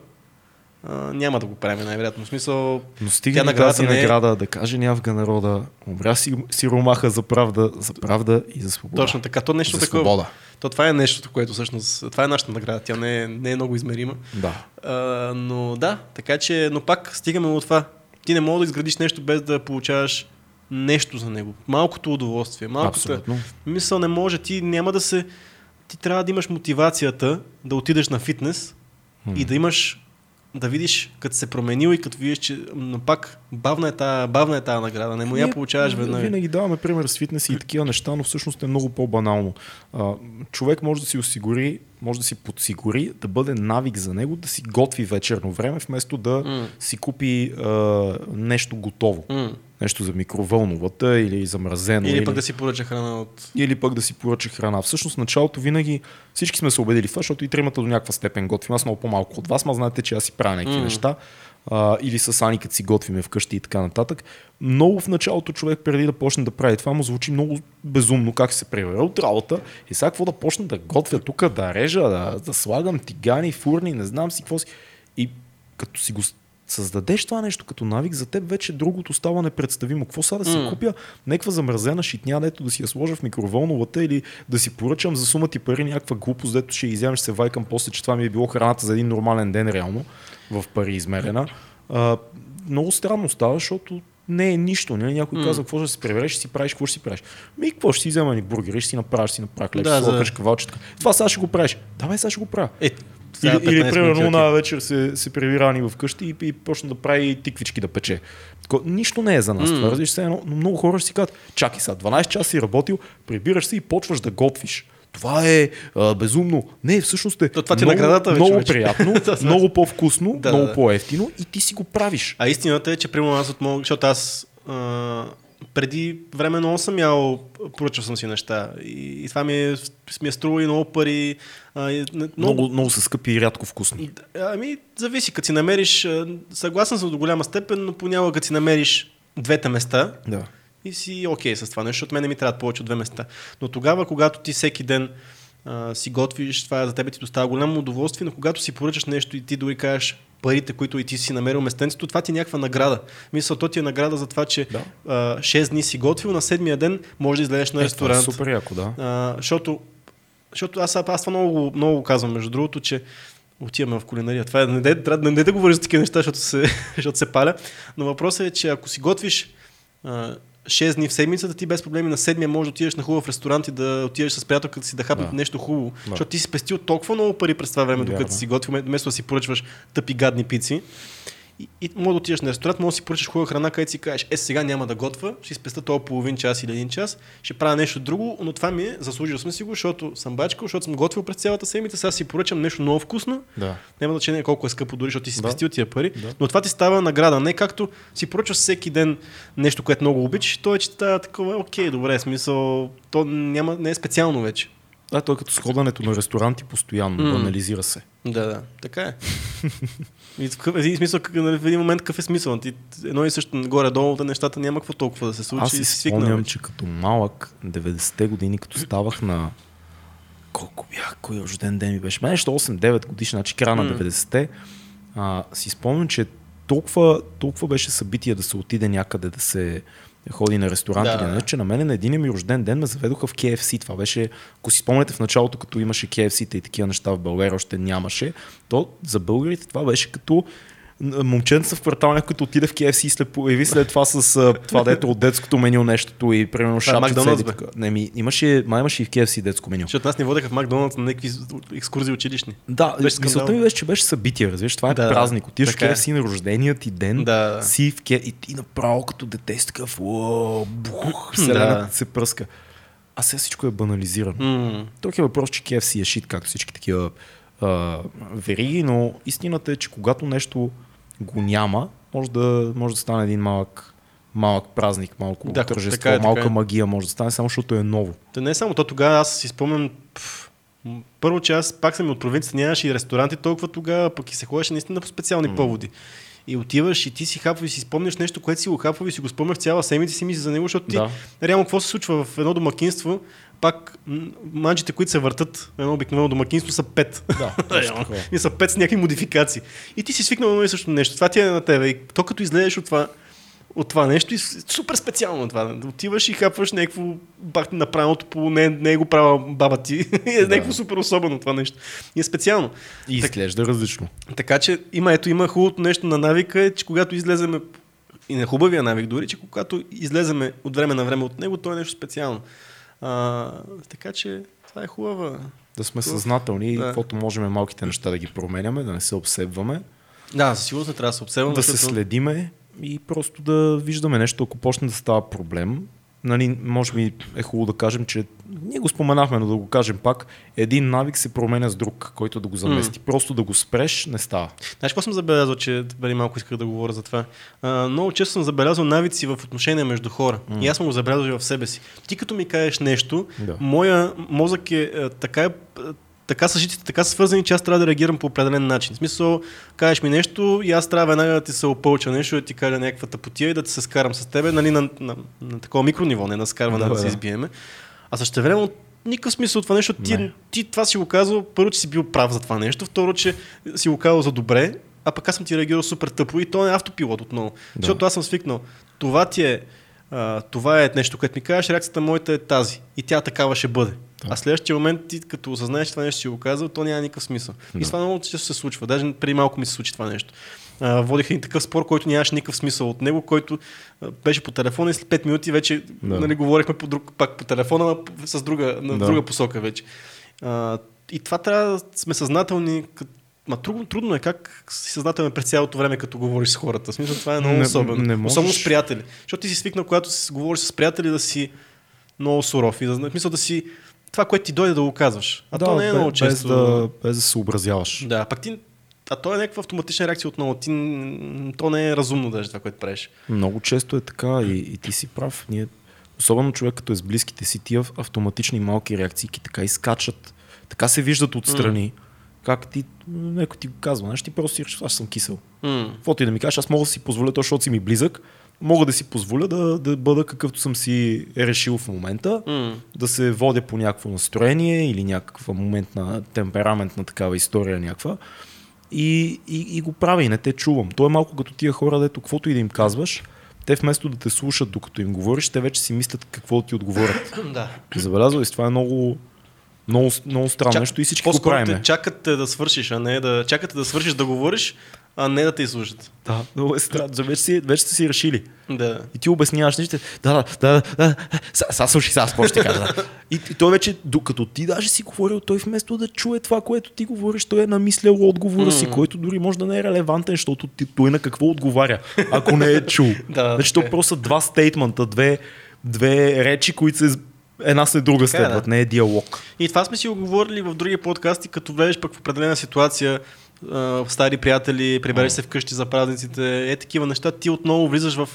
а, няма да го правим най-вероятно. В смисъл, Но тя стига ни наградата не е- награда да каже нявга народа, умря си, си ромаха за правда, за правда и за свобода. точно така. То нещо за такова. свобода. То това е нещото, което всъщност, това е нашата награда, тя не е, не е много измерима. Да. А, но да, така че, но пак стигаме от това. Ти не можеш да изградиш нещо без да получаваш нещо за него. Малкото удоволствие, малкото... Абсолютно. Мисъл не може, ти няма да се... Ти трябва да имаш мотивацията да отидеш на фитнес и да имаш да видиш като се променил и като видиш, че но пак бавна е тази, бавна е тази награда, не му я получаваш веднага. Винаги даваме пример с фитнес и такива неща, но всъщност е много по-банално. А, човек може да си осигури, може да си подсигури, да бъде навик за него, да си готви вечерно време, вместо да М. си купи а, нещо готово. М. Нещо за микровълновата или замразено. Или пък да си поръча храна от... или пък да си поръча храна. Всъщност началото винаги всички сме се убедили в това, защото и тримата до някаква степен готвим. Аз много по-малко от вас, ма знаете, че аз си правя някакви М. неща. А, или с Ани, като си готвиме вкъщи и така нататък. Много в началото човек преди да почне да прави това, му звучи много безумно как се превърна от работа и сега какво да почна да готвя тук, да режа, да, да слагам тигани, фурни, не знам си какво си. И като си го създадеш това нещо като навик, за теб вече другото става непредставимо. Какво сега да си М. купя някаква замразена шитня, дето да си я сложа в микроволновата или да си поръчам за сума ти пари някаква глупост, дето ще изям, ще се вайкам после, че това ми е било храната за един нормален ден реално, в пари измерена. А, много странно става, защото не е нищо. Не? Някой М. казва, какво ще се прибереш, ще си правиш, какво ще си правиш. Ми, какво ще си взема ни бургери, ще си направиш, ще си направя хлеб, Да, ще си сложиш кавалчетка. Това сега ще го правиш. Давай, сега ще го правя. Е, Или, или 15 примерно на вечер се, се преви рани вкъщи и, и почна да прави тиквички да пече. Тако, нищо не е за нас. М. Това разбираш се едно, но много хора ще си кажат, чакай сега, 12 часа си работил, прибираш се и почваш да готвиш. Това е а, безумно. Не, всъщност е То това е много, наградата вече, много вече. приятно, много по-вкусно, Да, много да. по-ефтино и ти си го правиш. А истината е, че примерно аз от моят, защото аз а, преди време много съм ял, поръчал съм си неща и, и това ми е, ми е струва и много пари. А, и, не- Много, много са скъпи и рядко вкусни. Ами, зависи, като си намериш, съгласен съм до голяма степен, но понякога като си намериш двете места Да. и си окей с това нещо, защото мен не ми трябва повече от две места. Но тогава, когато ти всеки ден а, си готвиш, това за тебе ти доставя голямо удоволствие, но когато си поръчаш нещо и ти дори кажеш парите, които и ти си намерил местенцето, това ти е някаква награда. Мисля, то ти е награда за това, че Да. а, 6 дни си готвил, на седмия ден можеш да излезеш на Е, това е ресторант. супер яко, да. А, защото, защото аз, аз това много, много го казвам, между другото, че отиваме в кулинария. Това е, не, трябва не, не да говориш за такива неща, защото се, защото се паля. Но въпросът е, че ако си готвиш а, 6 дни в седмицата, ти без проблеми на седмия можеш да отидеш на хубав ресторант и да отидеш с приятелката си да хапнете Да. нещо хубаво. Да. Защото ти си спестил толкова много пари през това време, докато Вярно. си готвил, вместо да си поръчваш тъпи гадни пици. И, и може да отидеш на ресторант, може да си поръчаш хубава храна, където си кажеш, е сега няма да готва, ще спеста този половин час или един час, ще правя нещо друго, но това ми е, заслужил съм си го, защото съм бачкал, защото съм готвил през цялата седмица, сега си поръчам нещо много вкусно, Да. няма значение колко е скъпо дори, защото ти си Да. спестил тия пари, Да. но това ти става награда. Не както си поръчваш всеки ден нещо, което много обичаш, то е, че става такова, окей, добре, смисъл, то няма, не е специално вече. Да, той е като сходането на ресторанти постоянно, М. банализира се. Да, да, така е. И в, един смисъл, нали, в един момент какъв е смисъл? Ти, едно и също горе-долу, нещата няма какво толкова да се случи. Аз си спомням, че като малък, 90-те години, като ставах на колко бях, кой рожден ден ми беше, май нещо 8-9 годишна, значи края на М. 90-те, а, си спомням, че толкова, толкова беше събитие да се отиде някъде да се ходи на ресторант Да. или нещо, че на мен на един ми рожден ден ме заведоха в KFC. Това беше, ако си спомняте в началото, като имаше KFC-та и такива неща в България, още нямаше, то за българите това беше като момченца в квартал, който отиде в KFC и след, появи след това с това дето от детското меню нещото и примерно е тук. Не, ми, имаше, май имаше и в KFC детско меню. Защото нас ни водеха в Макдоналдс на някакви екскурзии училищни. Да, Беше мисълта ми беше, че беше събитие, разбираш, това е Да, празник. Отиваш в така е. KFC на рождения ти ден, Да. си в ке... и ти направо като дете си такъв, бух, Да. се пръска. А сега всичко е банализирано. М. Тук е въпрос, че KFC е шит, както всички такива а, вериги, но истината е, че когато нещо го няма, може да, може да стане един малък, малък празник, малко Да, тържество, така е, така малка е. магия, може да стане само защото е ново. Та не е само то тогава, аз си спомням, пф, първо, че аз пак съм от провинцията, нямаше и ресторанти толкова тогава, пък и се ходеше наистина по специални поводи. И отиваш и ти си хапва и си спомняш нещо, което си го хапва и си го спомняш цяла седмица си мислиш за него, защото ти Да. реално какво се случва в едно домакинство, пак манджите, които се въртат едно обикновено домакинство са пет. Да. И са пет с някакви модификации. И ти си свикнал на едно и също нещо. Това ти е на тебе. И то като излезеш от това, от това нещо и супер специално това. Отиваш и хапваш някакво бах направеното по не, не е го правила баба ти. Е Да. някакво супер особено това нещо. И е специално. И Так- изглежда различно. Така че има, ето, има хубавото нещо на навика, е, че когато излеземе и на хубавия навик дори, че когато излеземе от време на време от него, то е нещо специално. А, така че това е хубава. Да сме Хубаво. съзнателни и Да. каквото можем малките неща да ги променяме, да не се обсебваме, Да, със сигурност не трябва да се обсебваме. да се защото- следиме и просто да виждаме нещо, ако почне да става проблем. Нали, може би е хубаво да кажем, че ние го споменахме, но да го кажем пак, един навик се променя с друг, който да го замести. Просто да го спреш, не става. Знаеш какво съм забелязал, че преди малко исках да говоря за това? А, много често съм забелязал навици в отношения между хора. Mm. И аз съм го забелязал и в себе си. Ти като ми кажеш нещо, Да. моя мозък е а, така е така са жиците, така са свързани, че аз трябва да реагирам по определен начин. В смисъл, кажеш ми нещо и аз трябва веднага да ти се опълча нещо, да ти кажа някаква тъпотия и да ти се скарам с тебе, нали, на, на, на такова микрониво, не на скарване да, Да, да се избиеме. А също време никакъв смисъл от това нещо. Ти, Не. ти това си го казал, първо, че си бил прав за това нещо, второ, че си го казал за добре, а пък аз съм ти реагирал супер тъпо и то е автопилот отново. Да. Защото аз съм свикнал. Това ти е, а, това е нещо, което ми кажеш, реакцията моята е тази. И тя такава ще бъде. А следващия момент ти като осъзнаеш че това нещо си го казал, то няма никакъв смисъл. И Да. това много често се случва. Даже преди малко ми се случи това нещо. А, водих един такъв спор, който нямаше никакъв смисъл от него, който а, беше по телефона и след 5 минути вече Да. нали, говорихме по друг, пак по телефона, но с друга, на Да. друга посока вече. А, и това трябва да сме съзнателни. Ма трудно, трудно е как си съзнателен през цялото време, като говориш с хората. В смисъл, това е много Не- особено. не можеш. Особено с приятели. Защото ти си свикнал, когато си говориш с приятели, да си много суров и да, в смисъл да си това, което ти дойде да го казваш. А да, то не е бе- много без, често. да, без да се съобразяваш. Да, пак ти. А то е някаква автоматична реакция отново. Ти, то не е разумно даже това, което правиш. Много често е така и, и ти си прав. Ние, особено човек като е с близките си, тия автоматични малки реакции така изкачат, така се виждат отстрани. Как ти, някой ти го казва, знаеш, ти просто си аз съм кисел. Каквото и да ми кажеш, аз мога да си позволя то, защото си ми близък, мога да си позволя да, да бъда какъвто съм си решил в момента, М. да се водя по някакво настроение или някаква момент на темперамент на такава история някаква. И, и, и го правя и не те чувам. То е малко като тия хора, дето каквото и да им казваш, те вместо да те слушат докато им говориш, те вече си мислят какво ти отговорят. Да. Забелязва ли си? Това е много, много, много странно Чак- нещо и всички го правим. те чакат те да свършиш, а не да чакате да свършиш да говориш, а не да те изслушат. Да, много е странно. Вече, си, вече сте си решили. Да. И ти обясняваш нещо. Да, да, да, да. Сега слушай, сега какво ще кажа. Да. И, и той вече, докато ти даже си говорил, той вместо да чуе това, което ти говориш, той е намислял отговора си, който дори може да не е релевантен, защото ти, той на какво отговаря, ако не е чул. Да, значи то е. просто два стейтмента, две, две речи, които се една след друга Така е, следват, да. не е диалог. И това сме си го говорили в други подкасти, като влезеш пък в определена ситуация, стари приятели, прибереш се вкъщи за празниците, е такива неща, ти отново влизаш в,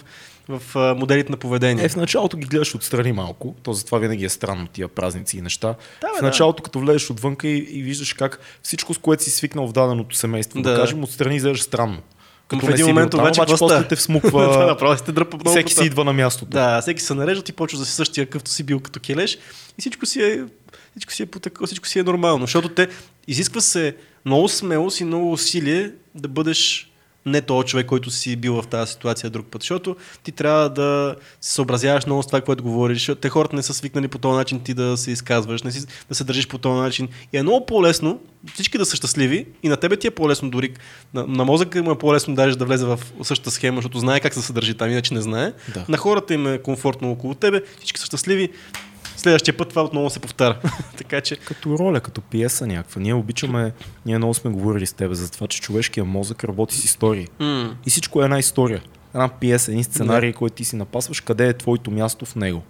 в моделите на поведение. Е, в началото ги гледаш отстрани малко, то затова винаги е странно тия празници и неща. Да, бе, в да. началото, като влезеш отвънка и, и виждаш как всичко, с което си свикнал в даденото семейство, да, Да. да кажем, отстрани изглеждаш странно. Като в един момент там, обаче обаче после те да, всмуква направо сте дръпа и много всеки по си идва на мястото. Да, всеки се нарежда, ти почваш да си същия какъвто си бил като келеш и всичко си е, всичко си е, потъкало, всичко си е нормално. Защото те изисква се много смелост и много усилие да бъдеш не този човек, който си бил в тази ситуация друг път. Защото ти трябва да се съобразяваш много с това, което говориш. Те хората не са свикнали по този начин ти да се изказваш, не си, да се държиш по този начин. И е много по-лесно всички да са щастливи и на тебе ти е по-лесно дори. На, на мозъка му е по-лесно даже да влезе в същата схема, защото знае как се държи там, иначе не знае. Да. На хората им е комфортно около тебе, всички са щастливи. Следващия път това отново се повтаря. така че, Като роля, като пиеса някаква. Ние обичаме, ние много сме говорили с тебе за това, че човешкият мозък работи с истории. м- И всичко е една история. Една пиеса, един сценарий, който ти си напасваш, къде е твоето място в него.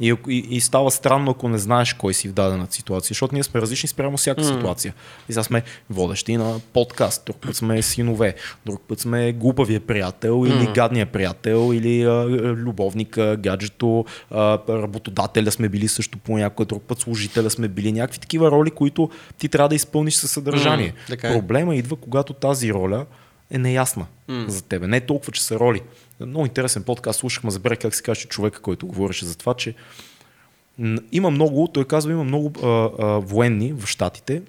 И, и, и става странно, ако не знаеш кой си в дадена ситуация, защото ние сме различни спрямо всяка М. ситуация. И сега сме водещи на подкаст, друг път сме синове, друг път сме глупавия приятел или М. гадния приятел или а, любовника, гаджето, а, работодателя сме били също понякога, друг път служителя сме били. Някакви такива роли, които ти трябва да изпълниш със съдържание. М, така е. Проблема идва, когато тази роля е неясна М. за тебе. Не е толкова, че са роли. Много интересен подкаст слушахме, забравих как се каже човека, който говореше за това, че има много, той казва, има много а, а, военни в Штатите,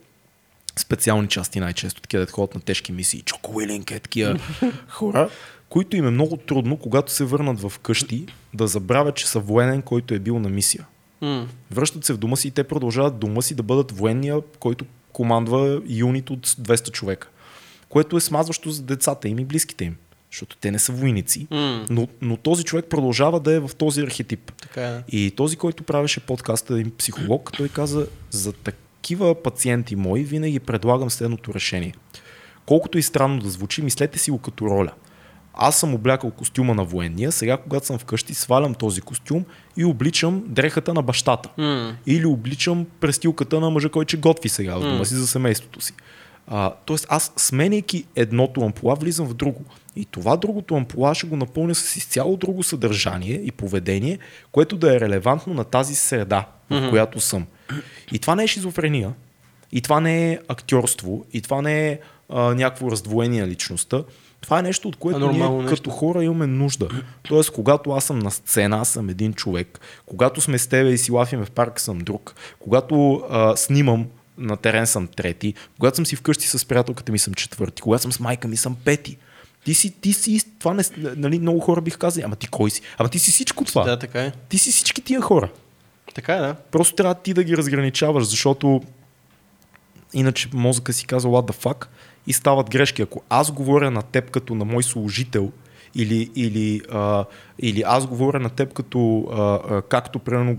специални части най-често, такива да ходят на тежки мисии, Чоко Уилинг е такива хора, които им е много трудно, когато се върнат в къщи, да забравят, че са военен, който е бил на мисия. м- Връщат се в дома си и те продължават дома си да бъдат военния, който командва юнит от 200 човека. Което е смазващо за децата им и близките им. Защото те не са войници. м- Но, но този човек продължава да е в този архетип. така е. И този, който правеше подкаста, един психолог, той каза, за такива пациенти мои винаги предлагам следното решение. Колкото и странно да звучи, мислете си го като роля. Аз съм облякал костюма на военния, сега когато съм вкъщи, свалям този костюм и обличам дрехата на бащата. М- Или обличам престилката на мъжа, който ще готви сега в дома си за семейството си. А, тоест аз сменяйки едното ампула, влизам в друго. И това другото ампула ще го напълня с изцяло друго съдържание и поведение, което да е релевантно на тази среда, в Мгм. която съм. И това не е шизофрения, и това не е актьорство, и това не е а, някакво раздвоение на личността. Това е нещо, от което А, ние нещо. като хора имаме нужда. Тоест, когато аз съм на сцена, аз съм един човек. Когато сме с тебе и си лафим в парк, съм друг. Когато а, снимам на терен съм трети. Когато съм си вкъщи с приятелката ми съм четвърти. Когато съм с майка ми съм пети. Ти си, ти си, това не, нали, много хора бих казали, ама ти кой си? Ама ти си всичко това. Да, така е. Ти си всички тия хора. Така е, да. Просто трябва ти да ги разграничаваш, защото иначе мозъка си казва what the fuck и стават грешки. Ако аз говоря на теб като на мой служител или, или, а, или аз говоря на теб като а, а, както примерно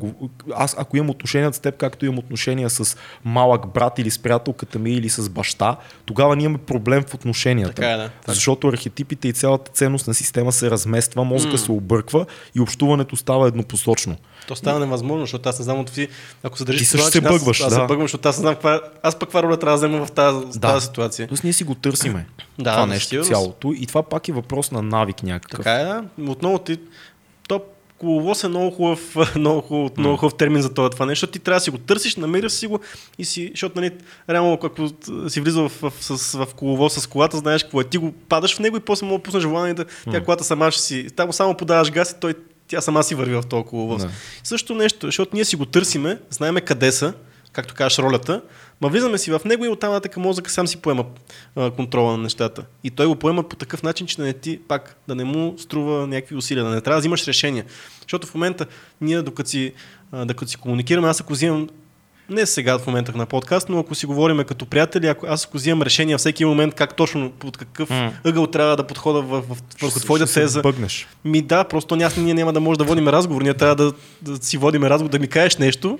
аз ако имам отношения с теб, както имам отношения с малък брат или с приятелката ми или с баща, тогава ние имаме проблем в отношенията. Така е, да. Защото архетипите и цялата ценност на система се размества, мозъка М. се обърква и общуването става еднопосочно. То става невъзможно, защото аз не знам от ти, ако се държиш Ти също се аз- бъгваш, Аз, да. се бъгвам, защото аз не знам каква, аз пък каква роля трябва да взема в тази, в тази ситуация. Тоест ние си го търсиме. Да, това нещо сигурност. цялото. И това пак е въпрос на навик някакъв. Така е, да. Отново ти, коловоз е много хубав, много хубав, много хубав термин за това, това нещо. Ти трябва да си го търсиш, намираш си го и си, защото нали, реално ако си влизал в, в, с, в коловоз с колата, знаеш какво е. Ти го падаш в него и после мога да пуснеш воланите, тя колата сама ще си, там само подаваш газ и той, тя сама си върви в този коловоз. Да. Също нещо, защото ние си го търсиме, знаеме къде са, както кажеш ролята, ма влизаме си в него и оттам нататък мозъка сам си поема а, контрола на нещата. И той го поема по такъв начин, че да не ти пак да не му струва някакви усилия, да не трябва да взимаш решения. Защото в момента ние докато си, а, докато си комуникираме, аз ако взимам не сега в момента на подкаст, но ако си говорим като приятели, ако аз ако взимам решение всеки момент как точно, под какъв М. ъгъл трябва да подхода в, в, върху твоята се теза, Бъгнеш. ми да, просто ние, ние няма да може да водим разговор, ние трябва да, да си водим разговор, да ми кажеш нещо,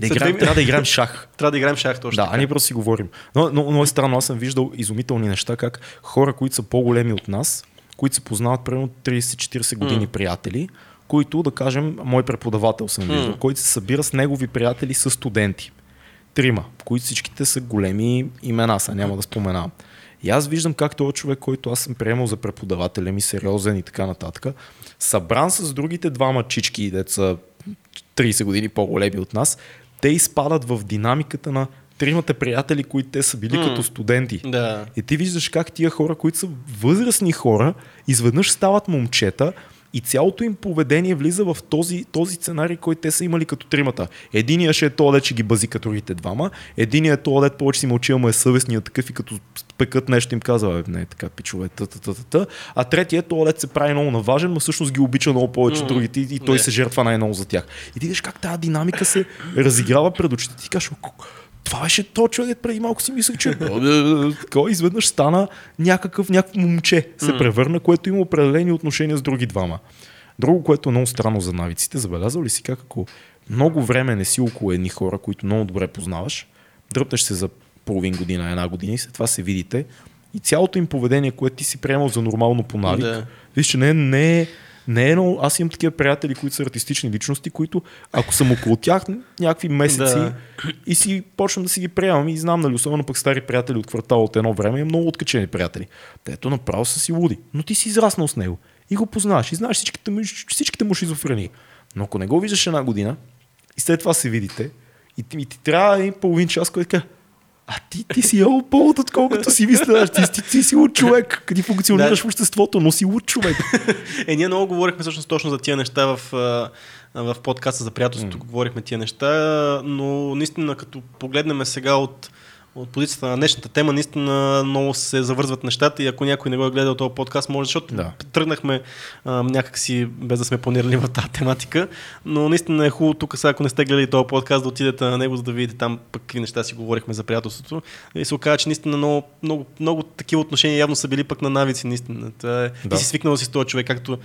Да играем, трябва да играем шах. трябва да играем шах точно. Да, така. а ние просто си говорим. Но, но, но е странно, аз съм виждал изумителни неща, как хора, които са по-големи от нас, които се познават примерно 30-40 години М. приятели, които, да кажем, мой преподавател съм виждал, М. който се събира с негови приятели с студенти. Трима, които всичките са големи имена, са няма да споменавам. И аз виждам как този човек, който аз съм приемал за преподавателя ми, сериозен и така нататък, събран с другите двама чички, деца 30 години по-големи от нас, те изпадат в динамиката на тримата приятели, които те са били М. като студенти. Да. И ти виждаш как тия хора, които са възрастни хора, изведнъж стават момчета и цялото им поведение влиза в този, този сценарий, който те са имали като тримата. Единият ще е то, дет ще ги бази като другите двама, единият е то, дет повече си мълчи, ама е съвестният такъв и като пекат нещо им казва, «Бе, не е така, пичове, та, та, та, та, та. А третият е то, дет се прави много наважен, но всъщност ги обича много повече М, другите и, той не. се жертва най-много за тях. И ти виждаш как тази динамика се разиграва пред очите. Ти кажеш, «О, това беше то човек, преди малко си мислех, че такова изведнъж стана някакъв, някакво момче се превърна, което има определени отношения с други двама. Друго, което е много странно за навиците, забелязал ли си как ако много време не си около едни хора, които много добре познаваш, дръпнеш се за половин година, една година и след това се видите и цялото им поведение, което ти си приемал за нормално по навик, Да. виж, че не, не, е- не е много... Аз имам такива приятели, които са артистични личности, които ако съм около тях някакви месеци Да. и си почвам да си ги приемам и знам, нали, особено пък стари приятели от квартала от едно време, имам много откачени приятели. Те ето направо са си луди, но ти си израснал с него и го познаваш и знаеш всичките му, всичките му шизофрении. Но ако не го виждаш една година и след това се видите и ти, и ти трябва един половин час, който кажа, а ти, ти си ел повод, отколкото си мисляш. Ти, ти, ти си луд човек. Ти функционираш Да. в обществото, но си луд човек. Е, ние много говорихме всъщност точно за тия неща в, в подкаста за приятелството. Mm. Говорихме тия неща, но наистина като погледнем сега от, от позицията на днешната тема, наистина много се завързват нещата и ако някой не го е гледал този подкаст, може, защото Да. тръгнахме а, някакси без да сме планирали в тази тематика, но наистина е хубаво тук сега, ако не сте гледали този подкаст, да отидете на него, за да видите там пък какви неща си говорихме за приятелството. И се оказа, че наистина много, много, много такива отношения явно са били пък на навици, наистина. Това е, Да. Ти си свикнал си с този човек, както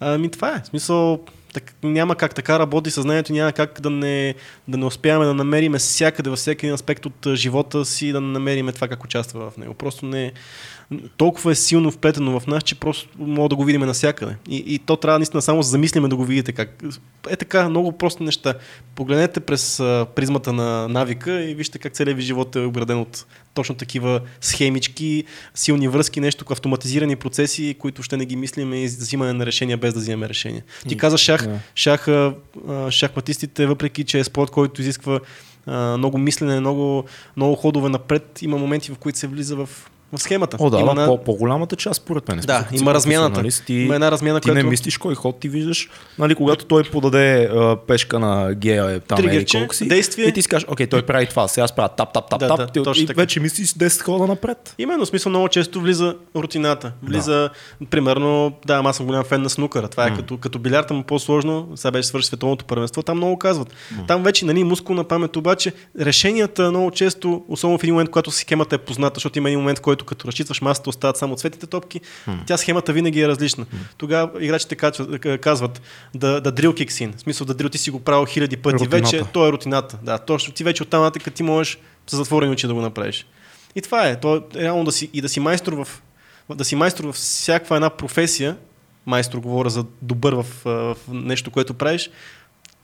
Ами това е. В смисъл, так, няма как така работи съзнанието, няма как да не, да не успяваме да намериме всякъде, във всеки аспект от живота си, да намериме това как участва в него. Просто не толкова е силно вплетено в нас, че просто мога да го видим навсякъде. И, и то трябва наистина само да замислиме да го видите как. Е така, много прости неща. Погледнете през а, призмата на навика и вижте как целият ви живот е обграден от точно такива схемички, силни връзки, нещо, автоматизирани процеси, които ще не ги мислиме и взимане на решения без да взимаме решения. Ти каза шах, да. шаха, а, шахматистите, въпреки че е спорт, който изисква а, много мислене, много, много ходове напред, има моменти, в които се влиза в схемата. О, да, има да на- по, по-голямата част, според мен. Да, има размяната. Ти, Има една размяна, ти не която- мислиш кой ход ти виждаш. Нали, когато той подаде а, пешка на гея, е, там Тригърче, е, колко си, действие. и ти си кажеш, окей, той прави това, сега аз правя тап, тап, тап, Да, тап, да, ти- точно и така. вече мислиш 10 хода напред. Именно, в смисъл много често влиза рутината. Влиза, примерно, да, аз съм голям фен на снукъра. Това е М. като, като билярда му по-сложно. Сега беше свърши световното първенство. Там много казват. Там вече, нали, мускулна памет, обаче решенията много често, особено в един момент, когато схемата е позната, защото има един момент, в който като разчитваш масата, остават само цветните топки, тя схемата винаги е различна. Тогава играчите казват, казват да, да дрил киксин. В смисъл да дрил ти си го правил хиляди пъти. Рутината. Вече то е рутината. Да, точно. Ти вече оттам нататък ти можеш с затворени очи да го направиш. И това е. То е реално да си, и да си майстор в, да си майстор в всяка една професия, майстор говоря за добър в, в нещо, което правиш,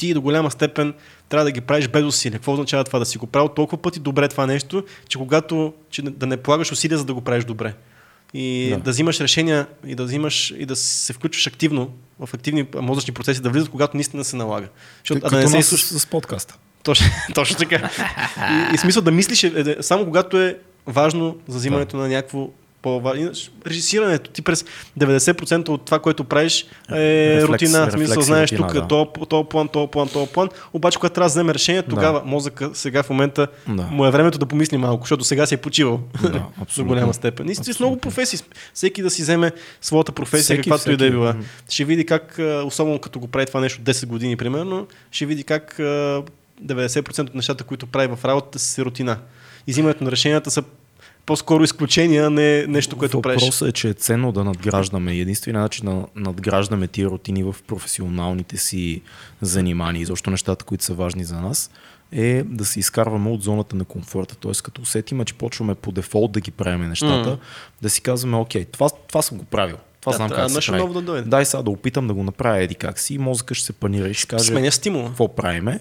ти до голяма степен трябва да ги правиш без усилия. Какво означава това? Да си го правил толкова пъти добре това нещо, че когато че да не полагаш усилия, за да го правиш добре. и Да. да. да взимаш решения и да взимаш и да се включваш активно в активни мозъчни процеси, да влизат, когато наистина се налага. Защото, Като а да не се с, с подкаста. точно, точно така. И, и смисъл да мислиш, е, е, само когато е важно за взимането на някакво по-важно. Режисирането ти през 90% от това, което правиш е Рефлекс, рутина. В смисъл, знаеш рутина, тук да. то, то план, то план, то план. Обаче, когато трябва да вземе решение, тогава мозъка сега в момента Да. му е времето да помисли малко, защото сега си е почивал Да, до голяма степен. И с много професии. Всеки да си вземе своята професия, Всеки, каквато и да е всеки. била. Ще види как, особено като го прави това нещо 10 години, примерно, ще види как а, 90% от нещата, които прави в работата, са рутина. И взимането на решенията са по-скоро изключения, а не нещо, което правиш. Въпросът е, че е ценно да надграждаме. Единственият начин да надграждаме тия рутини в професионалните си занимания и защо нещата, които са важни за нас, е да се изкарваме от зоната на комфорта. Тоест, като усетиме, че почваме по дефолт да ги правим нещата, Мм. да си казваме, окей, това, това съм го правил. Това Да, знам как се прави. да дойде. Дай сега да опитам да го направя еди как си и мозъка ще се панира и ще каже Сменя какво правиме.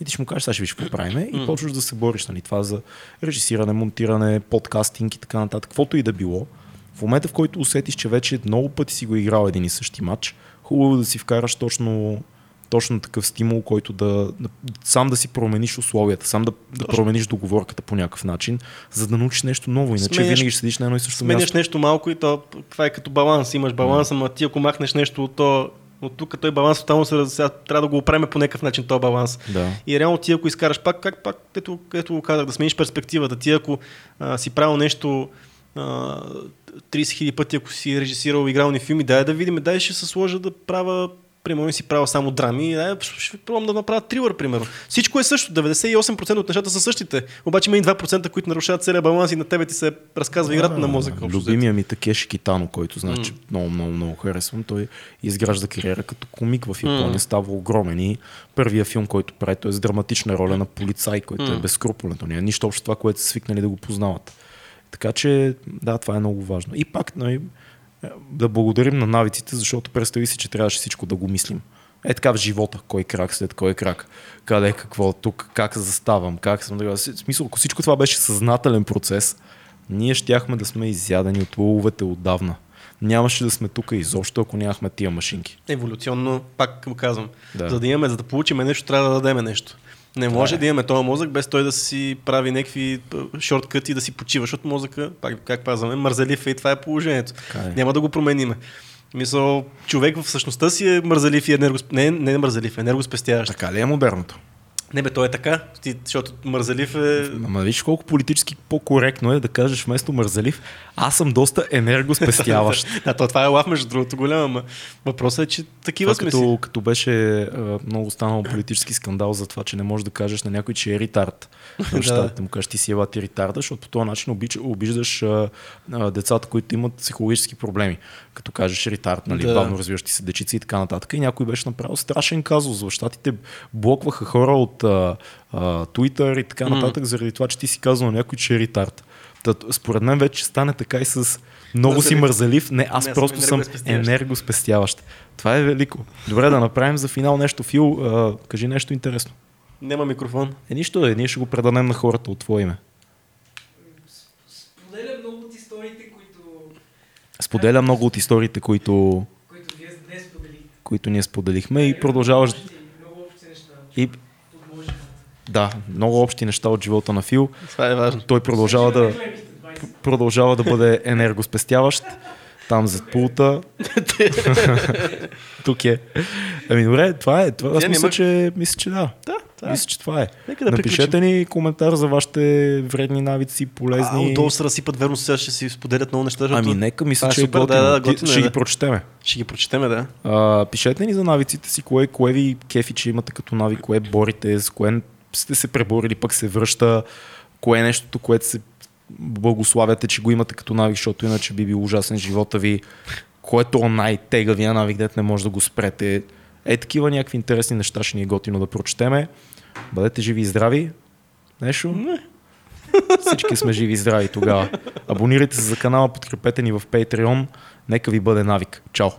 И ти ще му кажеш, сега ще виж какво правиме. И почваш да се бориш. Нали? Това за режисиране, монтиране, подкастинг и така нататък. Каквото и да било. В момента, в който усетиш, че вече много пъти си го играл един и същи матч, хубаво е да си вкараш точно, точно такъв стимул, който да, да сам да си промениш условията, сам да, да промениш договорката по някакъв начин, за да научиш нещо ново. Иначе Сменяш- винаги ще седиш на едно и също Сменяш място. нещо малко и то, това е като баланс. Имаш баланс, ама ти ако махнеш нещо то, от тук той баланс тотално се сега трябва да го оправим по някакъв начин този баланс. Да. И реално ти ако изкараш пак, как пак, ето, ето го казах, да смениш перспективата. Ти ако а, си правил нещо а, 30 хиляди пъти, ако си режисирал игрални филми, дай да видим, дай ще се сложа да правя Примерно си правил само драми, дай, ще пробвам да направя трилър, примерно. Всичко е също, 98% от нещата са същите, обаче има и 2%, които нарушават целия баланс и на тебе ти се разказва играта на мозъка. взето. Любимия ми Такеши Китано, който знае, че много, много, много харесвам. Той изгражда кариера като комик в Япония. Става огромен и първия филм, който прави, той е с драматична роля на полицай, който е М. безкруполен. То няма нищо общо това, което са свикнали да го познават. Така че, да, това е много важно. И пак, нали, да благодарим на навиците, защото представи си, че трябваше всичко да го мислим. Е така в живота, кой крак след кой крак, къде, какво, тук, как заставам, как съм. В смисъл, ако всичко това беше съзнателен процес, ние щяхме да сме изядени от лъвовете отдавна. Нямаше да сме тук изобщо, ако нямахме тия машинки. Еволюционно, пак казвам, Да. за да имаме, за да получим нещо, трябва да дадем нещо. Не може е. да имаме този мозък без той да си прави някакви шорткъти да си почива, защото мозъка, пак как казваме, мързелив е и това е положението. Така е. Няма да го промениме. Мисъл, човек в същността си е мързелив и енергосп... не, не е мързелив, енергоспестяващ. Така ли е модерното? Не бе, той е така, ти, защото мързелив е... Ама виж колко политически по-коректно е да кажеш вместо мързелив, аз съм доста енергоспестяващ. да, то, това е лав, между другото, голямо, ама въпросът е, че такива Това сме си. като, като беше а, много станал политически скандал за това, че не можеш да кажеш на някой, че е ритард. Да. да му кажеш, ти си ева ти ритарда, защото по този начин обич, обиждаш а, а, децата, които имат психологически проблеми. Като кажеш ритард, нали, Да. бавно развиващи се дечици и така нататък. И някой беше направил страшен казус. В щатите блокваха хора от а, а, Twitter и така нататък, заради това, че ти си казал някой, че е ритард. Та, според мен вече стане така и с много си Мързелив. мързелив. Не, аз Не, просто съм енергоспестяващ. Това е велико. Добре, да направим за финал нещо. Фил, а, кажи нещо интересно. Няма микрофон. Е, нищо е, ние ще го предадем на хората от твое име. Споделя много от историите, които, Споделя много от историите, които, които вие днес споделихте. които ние споделихме и продължаваш. Общи- Много общи неща И. да, много общи неща от живота на Фил. Това е важно. Той продължава да, Най-големите 20. продължава да бъде енергоспестяващ. Там зад пулта. Тук е. Ами добре, това е. Това, аз мисля, че, мисля, че да. Да, това е. Мисля, че това е. Нека да Напишете ни коментар за вашите вредни навици, А, полезни. отдолу се разсипат, верно, сега ще си споделят много неща, защото Ами нека, мисля, е че е супер, готино. да, да, Ти- готино е, Ще ги да. прочетеме. ще ги прочетеме, да. А, пишете ни за навиците си, кое, кое ви кефи, че имате като навик, кое борите, с кое сте се преборили, пък се връща, кое е нещото, което се благославяте, че го имате като навик, защото иначе би бил ужасен живота ви, което е най-тегавия навик, дете не може да го спрете. Е, такива някакви интересни неща ще ни е готино да прочетеме. Бъдете живи и здрави. Нещо? Не. Всички сме живи и здрави тогава. Абонирайте се за канала, подкрепете ни в Patreon. Нека ви бъде навик. Чао!